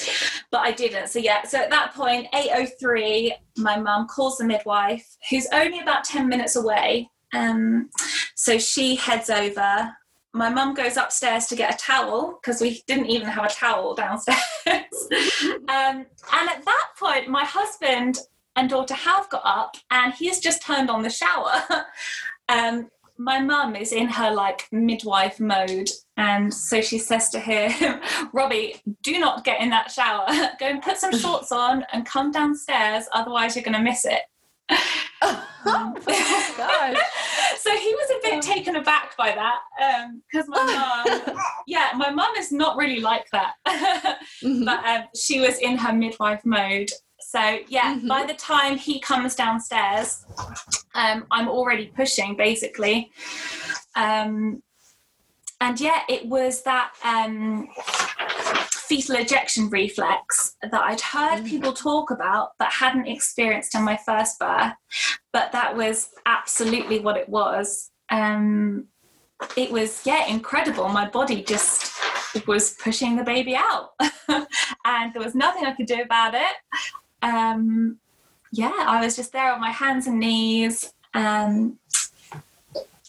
but I didn't. So yeah, so at that point, 8.03, my mum calls the midwife, who's only about 10 minutes away. Um, so she heads over. My mum goes upstairs to get a towel because we didn't even have a towel downstairs. [LAUGHS] um, and at that point, my husband and daughter have got up and he's just turned on the shower. [LAUGHS] um, my mum is in her like midwife mode and so she says to him [LAUGHS] robbie do not get in that shower [LAUGHS] go and put some shorts [LAUGHS] on and come downstairs otherwise you're going to miss it oh gosh. so he was a bit taken aback by that because my mum yeah my mum is not really like that Mhm. but um, she was in her midwife mode. So yeah, Mhm. by the time he comes downstairs, um, I'm already pushing basically. Um, and yeah, it was that um, fetal ejection reflex that I'd heard Mhm. people talk about but hadn't experienced in my first birth. But that was absolutely what it was. Um, it was yeah incredible. My body just was pushing the baby out, [LAUGHS] and there was nothing I could do about it. Um, yeah, I was just there on my hands and knees. Um,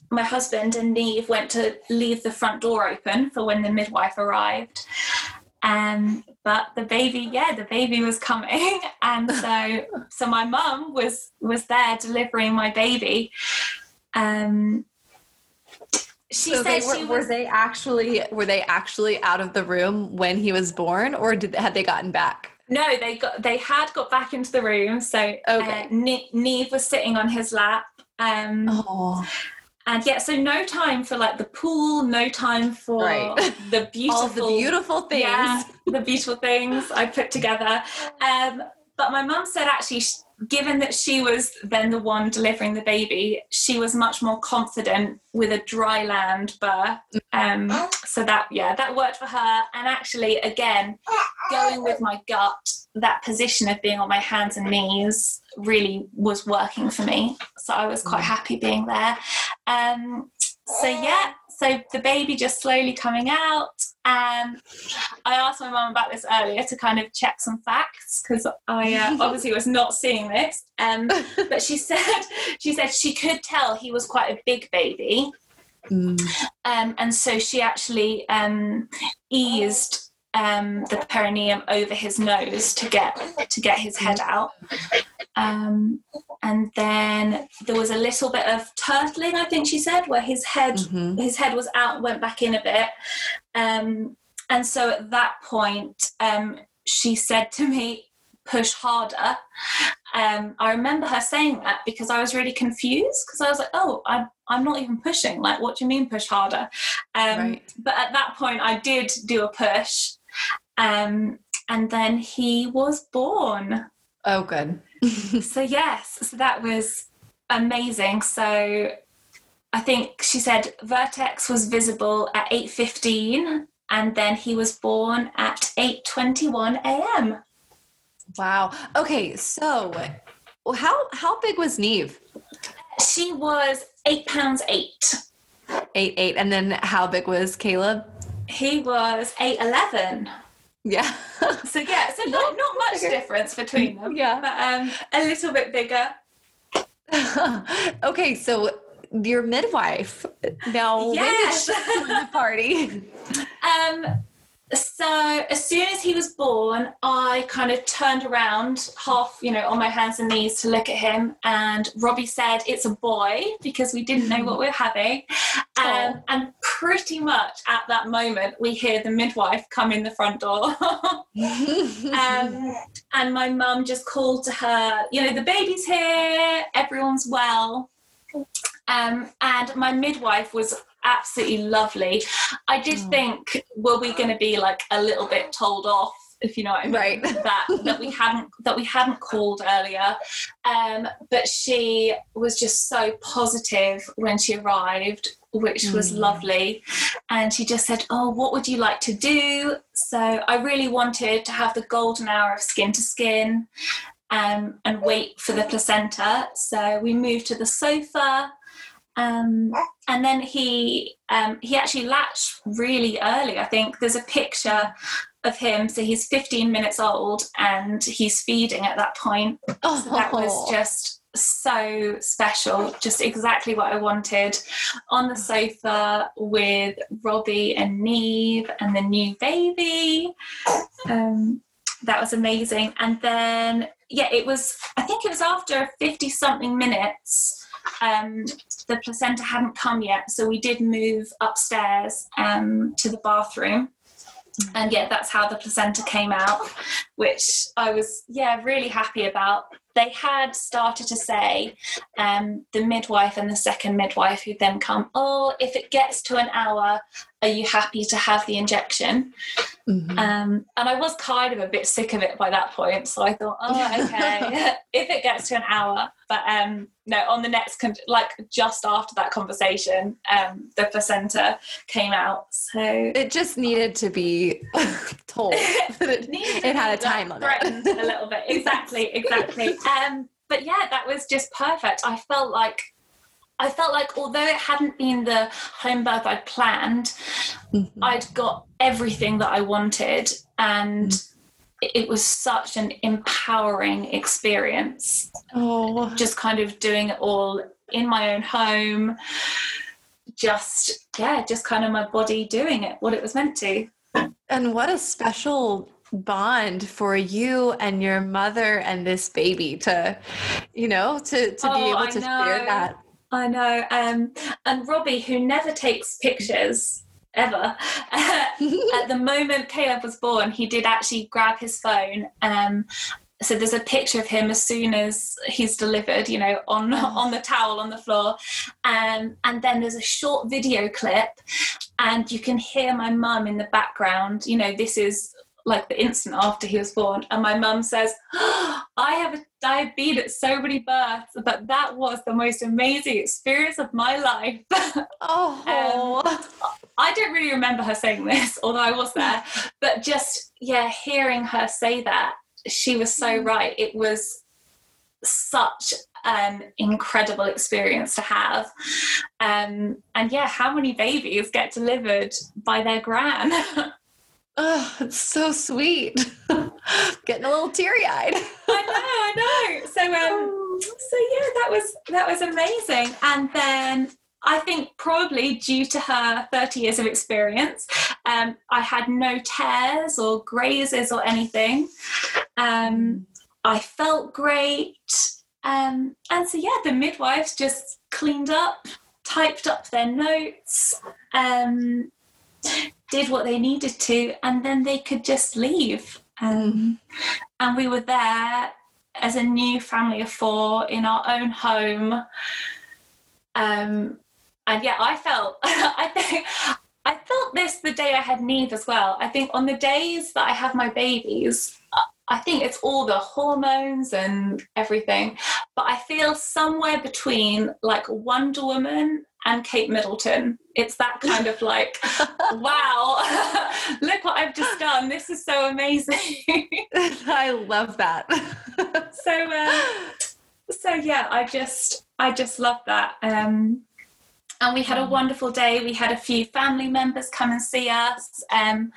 my husband and Neve went to leave the front door open for when the midwife arrived. Um, but the baby, yeah, the baby was coming, [LAUGHS] and so so my mum was was there delivering my baby. Um, she So said they were, she were they actually were they actually out of the room when he was born, or did had they gotten back? No, they got they had got back into the room. So Okay. uh, Ne- Neve was sitting on his lap. Um, Oh, And yeah, so no time for like the pool, no time for Right. [LAUGHS] the beautiful, all the beautiful things. yeah, the beautiful things I put together. [LAUGHS] Um, but my mum said actually, given that she was then the one delivering the baby, she was much more confident with a dry land birth. Um, [GASPS] so that yeah, that worked for her. And actually, again, going with my gut, that position of being on my hands and knees really was working for me. So I was quite happy being there. Um, so yeah, so the baby just slowly coming out. And I asked my mum about this earlier to kind of check some facts because I uh, [LAUGHS] obviously was not seeing this. Um, [LAUGHS] but she said she said she could tell he was quite a big baby. Mm. Um, and so she actually um, eased um, the perineum over his nose to get to get his head out. Um, and then there was a little bit of turtling, I think she said, where his head mm-hmm. his head was out, went back in a bit. Um, and so at that point, um, she said to me, "Push harder." Um, I remember her saying that because I was really confused because I was like, "Oh, I'm I'm not even pushing. Like, what do you mean push harder?" Um, right. But at that point, I did do a push, um, and then he was born. Oh, good. [LAUGHS] so, yes, so that was amazing. So, I think she said Vertex was visible at 8.15 and then he was born at 8.21 a.m. Wow. Okay, so how how big was Neve? She was eight pounds eight. Eight eight. And then how big was Caleb? He was eight eleven. Yeah. so yeah, so not not much difference between them. [LAUGHS] Yeah. But um a little bit bigger. [LAUGHS] okay, so your midwife now yes. when did she the party? [LAUGHS] Um so as soon as he was born, I kind of turned around half, you know, on my hands and knees to look at him. And Robbie said, It's a boy because we didn't know what we are having. Um, and pretty much at that moment, we hear the midwife come in the front door. [LAUGHS] um, and my mum just called to her, You know, the baby's here, everyone's well. Um, and my midwife was absolutely lovely. I did oh. think, were we going to be like a little bit told off? If you know what I mean, right? that that we hadn't that we hadn't called earlier, um, but she was just so positive when she arrived, which was mm. lovely. And she just said, "Oh, what would you like to do?" So I really wanted to have the golden hour of skin to skin, um, and wait for the placenta. So we moved to the sofa. Um, and then he um, he actually latched really early. I think there's a picture of him. So he's 15 minutes old and he's feeding at that point. Oh. So that was just so special, just exactly what I wanted. On the sofa with Robbie and Neve and the new baby. Um, that was amazing. And then, yeah, it was, I think it was after 50 something minutes um, the placenta hadn't come yet, so we did move upstairs um, to the bathroom. And yeah, that's how the placenta came out, which I was yeah really happy about they had started to say, um, the midwife and the second midwife who then come, oh, if it gets to an hour, are you happy to have the injection? Mm-hmm. Um, and I was kind of a bit sick of it by that point. So I thought, oh, [LAUGHS] okay, [LAUGHS] if it gets to an hour. But um, no, on the next, con- like just after that conversation, um, the placenta came out. So it just needed to be [LAUGHS] told. it, it had a time on it. a little bit. Exactly, exactly. Um, but yeah, that was just perfect. I felt like I felt like although it hadn't been the home birth I'd planned, mm-hmm. I'd got everything that I wanted, and mm-hmm. it was such an empowering experience. Oh, just kind of doing it all in my own home. Just yeah, just kind of my body doing it what it was meant to. And what a special bond for you and your mother and this baby to you know to to oh, be able to share that i know um and robbie who never takes pictures ever [LAUGHS] at the moment caleb was born he did actually grab his phone um so there's a picture of him as soon as he's delivered you know on oh. on the towel on the floor um, and then there's a short video clip and you can hear my mum in the background you know this is like the instant after he was born. And my mum says, oh, [GASPS] I have a diabetes at so many births, but that was the most amazing experience of my life. [LAUGHS] Oh. um, I don't really remember her saying this, although I was there. [LAUGHS] But just, yeah, hearing her say that, she was so mm. right. It was such an incredible experience to have. Um, and yeah, how many babies get delivered by their gran? [LAUGHS] oh, it's so sweet. [LAUGHS] Getting a little teary eyed. I know, I know. So, um, [LAUGHS] so yeah, that was that was amazing. And then I think probably due to her 30 years of experience, um, I had no tears or grazes or anything. Um, I felt great. Um, and so, yeah, the midwives just cleaned up, typed up their notes, um, did what they needed to, and then they could just leave. Um, and we were there as a new family of four in our own home. Um, and yeah, I felt, [LAUGHS] I think, I felt this the day I had Neve as well. I think on the days that I have my babies, I think it's all the hormones and everything, but I feel somewhere between like Wonder Woman and Kate Middleton. It's that kind of like, [LAUGHS] wow, [LAUGHS] look what I've just done. This is so amazing. [LAUGHS] I love that. so, uh, so yeah, I just, I just love that. Um, and we had a mm. wonderful day. We had a few family members come and see us. Um,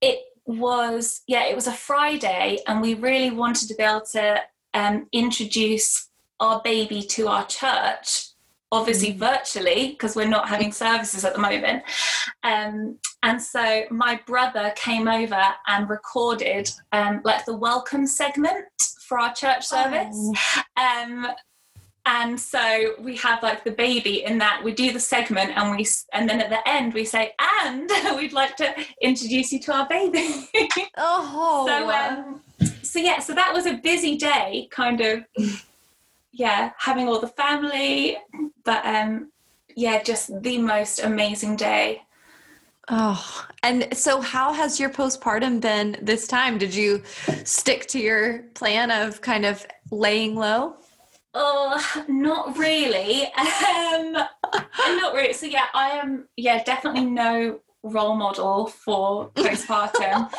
it was yeah it was a friday and we really wanted to be able to um, introduce our baby to our church obviously mm. virtually because we're not having services at the moment. Um, and so my brother came over and recorded um, like the welcome segment for our church service. Oh. um, and so we have like the baby in that we do the segment and we and then at the end we say and [LAUGHS] we'd like to introduce you to our baby. [LAUGHS] Oh so um, so yeah so that was a busy day kind of [LAUGHS] yeah having all the family but um yeah just the most amazing day Oh, and so how has your postpartum been this time? Did you stick to your plan of kind of laying low? Oh, not really. Um, not really. So yeah, I am. Yeah, definitely no role model for postpartum.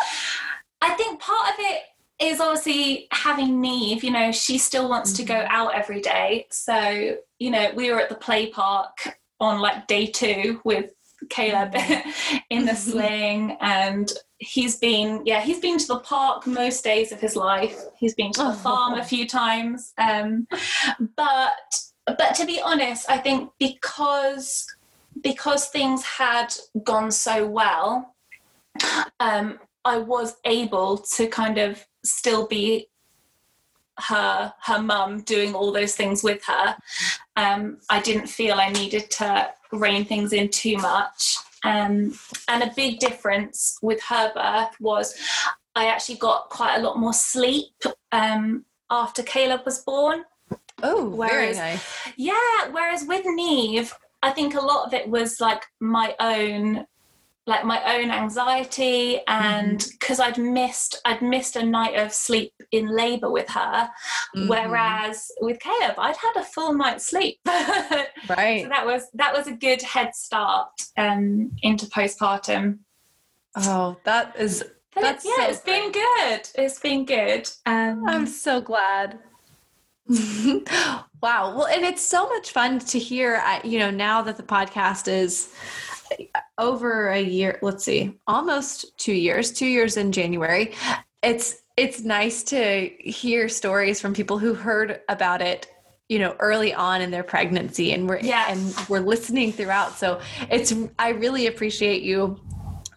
[LAUGHS] I think part of it is obviously having Neve. You know, she still wants to go mm-hmm. out every day. So you know, we were at the play park on like day two with Caleb mm-hmm. [LAUGHS] in the [LAUGHS] sling and he's been yeah he's been to the park most days of his life he's been to the oh. farm a few times um, but but to be honest i think because because things had gone so well um, i was able to kind of still be her her mum doing all those things with her um, i didn't feel i needed to rein things in too much um, and a big difference with her birth was I actually got quite a lot more sleep um, after Caleb was born. Oh, whereas, very nice. Yeah, whereas with Neve, I think a lot of it was like my own like my own anxiety and because mm-hmm. I'd missed I'd missed a night of sleep in labor with her mm-hmm. whereas with Caleb I'd had a full night's sleep. [LAUGHS] Right. so that was that was a good head start um, into postpartum. Oh that is that's yeah so it's great. been good. It's been good. Um, I'm so glad. [LAUGHS] Wow. Well and it's so much fun to hear you know now that the podcast is over a year let's see almost two years two years in january it's it's nice to hear stories from people who heard about it you know early on in their pregnancy and we're yeah. and we're listening throughout so it's i really appreciate you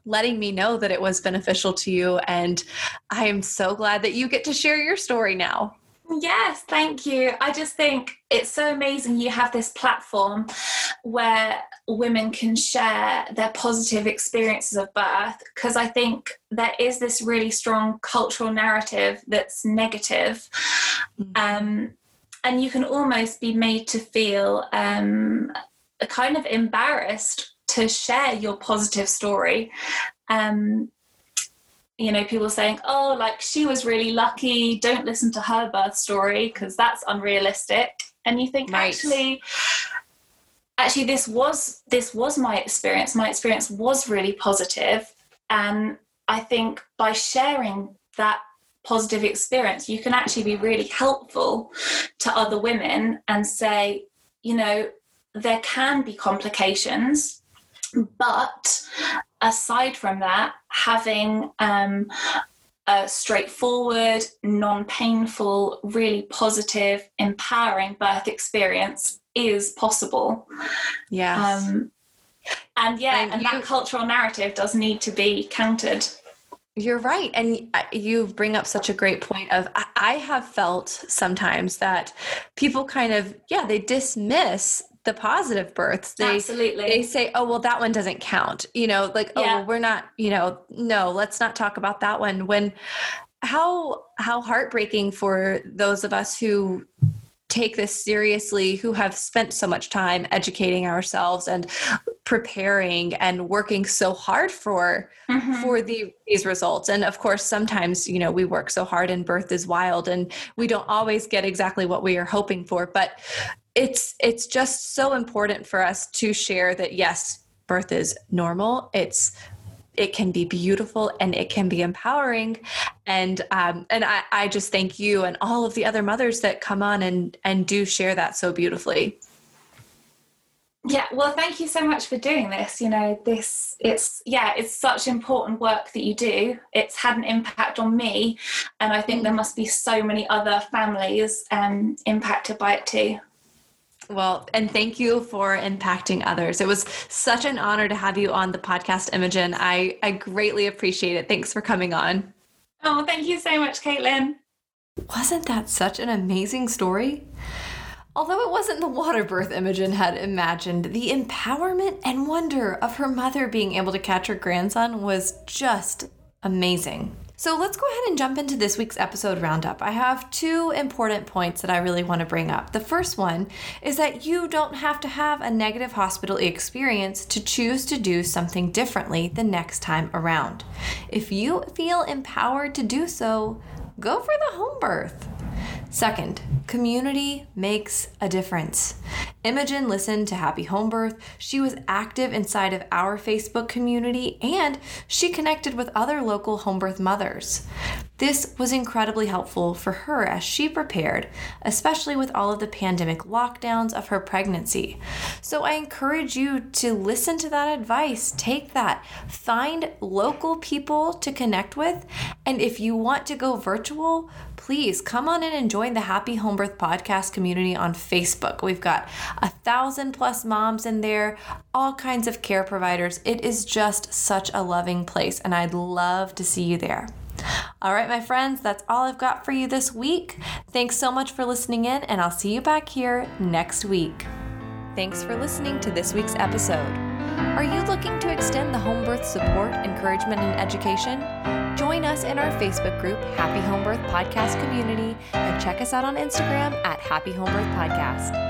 letting me know that it was beneficial to you and i am so glad that you get to share your story now Yes, thank you. I just think it's so amazing you have this platform where women can share their positive experiences of birth because I think there is this really strong cultural narrative that's negative. Mm-hmm. Um, and you can almost be made to feel um, kind of embarrassed to share your positive story. Um, you know people saying oh like she was really lucky don't listen to her birth story because that's unrealistic and you think right. actually actually this was this was my experience. My experience was really positive. And i think by sharing that positive experience, you can actually be really helpful to other women and say, you know, there can be complications, but aside from that, having um, a straightforward, non painful, really positive, empowering birth experience is possible. Yeah. Um, and yeah, and, and you, that cultural narrative does need to be countered. You're right. And you bring up such a great point of I have felt sometimes that people kind of, yeah, they dismiss the positive births. They, Absolutely. They say, oh, well, that one doesn't count. You know, like, oh, yeah. oh, we're not, you know, no, let's not talk about that one. When how how heartbreaking for those of us who take this seriously who have spent so much time educating ourselves and preparing and working so hard for mm-hmm. for the, these results and of course sometimes you know we work so hard and birth is wild and we don't always get exactly what we are hoping for but it's it's just so important for us to share that yes birth is normal. It's it can be beautiful and it can be empowering. And um, and I, I just thank you and all of the other mothers that come on and and do share that so beautifully. Yeah well thank you so much for doing this. You know this it's yeah it's such important work that you do. It's had an impact on me and i think there must be so many other families um, impacted by it too well, and thank you for impacting others. It was such an honor to have you on the podcast, Imogen. I, I greatly appreciate it. Thanks for coming on. Oh, thank you so much, Caitlin. Wasn't that such an amazing story? Although it wasn't the water birth Imogen had imagined, the empowerment and wonder of her mother being able to catch her grandson was just amazing. So let's go ahead and jump into this week's episode roundup. I have two important points that I really want to bring up. The first one is that you don't have to have a negative hospital experience to choose to do something differently the next time around. If you feel empowered to do so, go for the home birth. Second, community makes a difference. Imogen listened to Happy Home Birth. She was active inside of our Facebook community and she connected with other local home birth mothers. This was incredibly helpful for her as she prepared, especially with all of the pandemic lockdowns of her pregnancy. So I encourage you to listen to that advice, take that, find local people to connect with, and if you want to go virtual, please come on in and join the Happy Home Birth podcast community on Facebook. We've got a thousand plus moms in there, all kinds of care providers. It is just such a loving place, and I'd love to see you there. All right, my friends, that's all I've got for you this week. Thanks so much for listening in, and I'll see you back here next week. Thanks for listening to this week's episode. Are you looking to extend the home birth support, encouragement, and education? Join us in our Facebook group, Happy Home Birth Podcast Community, and check us out on Instagram at Happy Home Birth Podcast.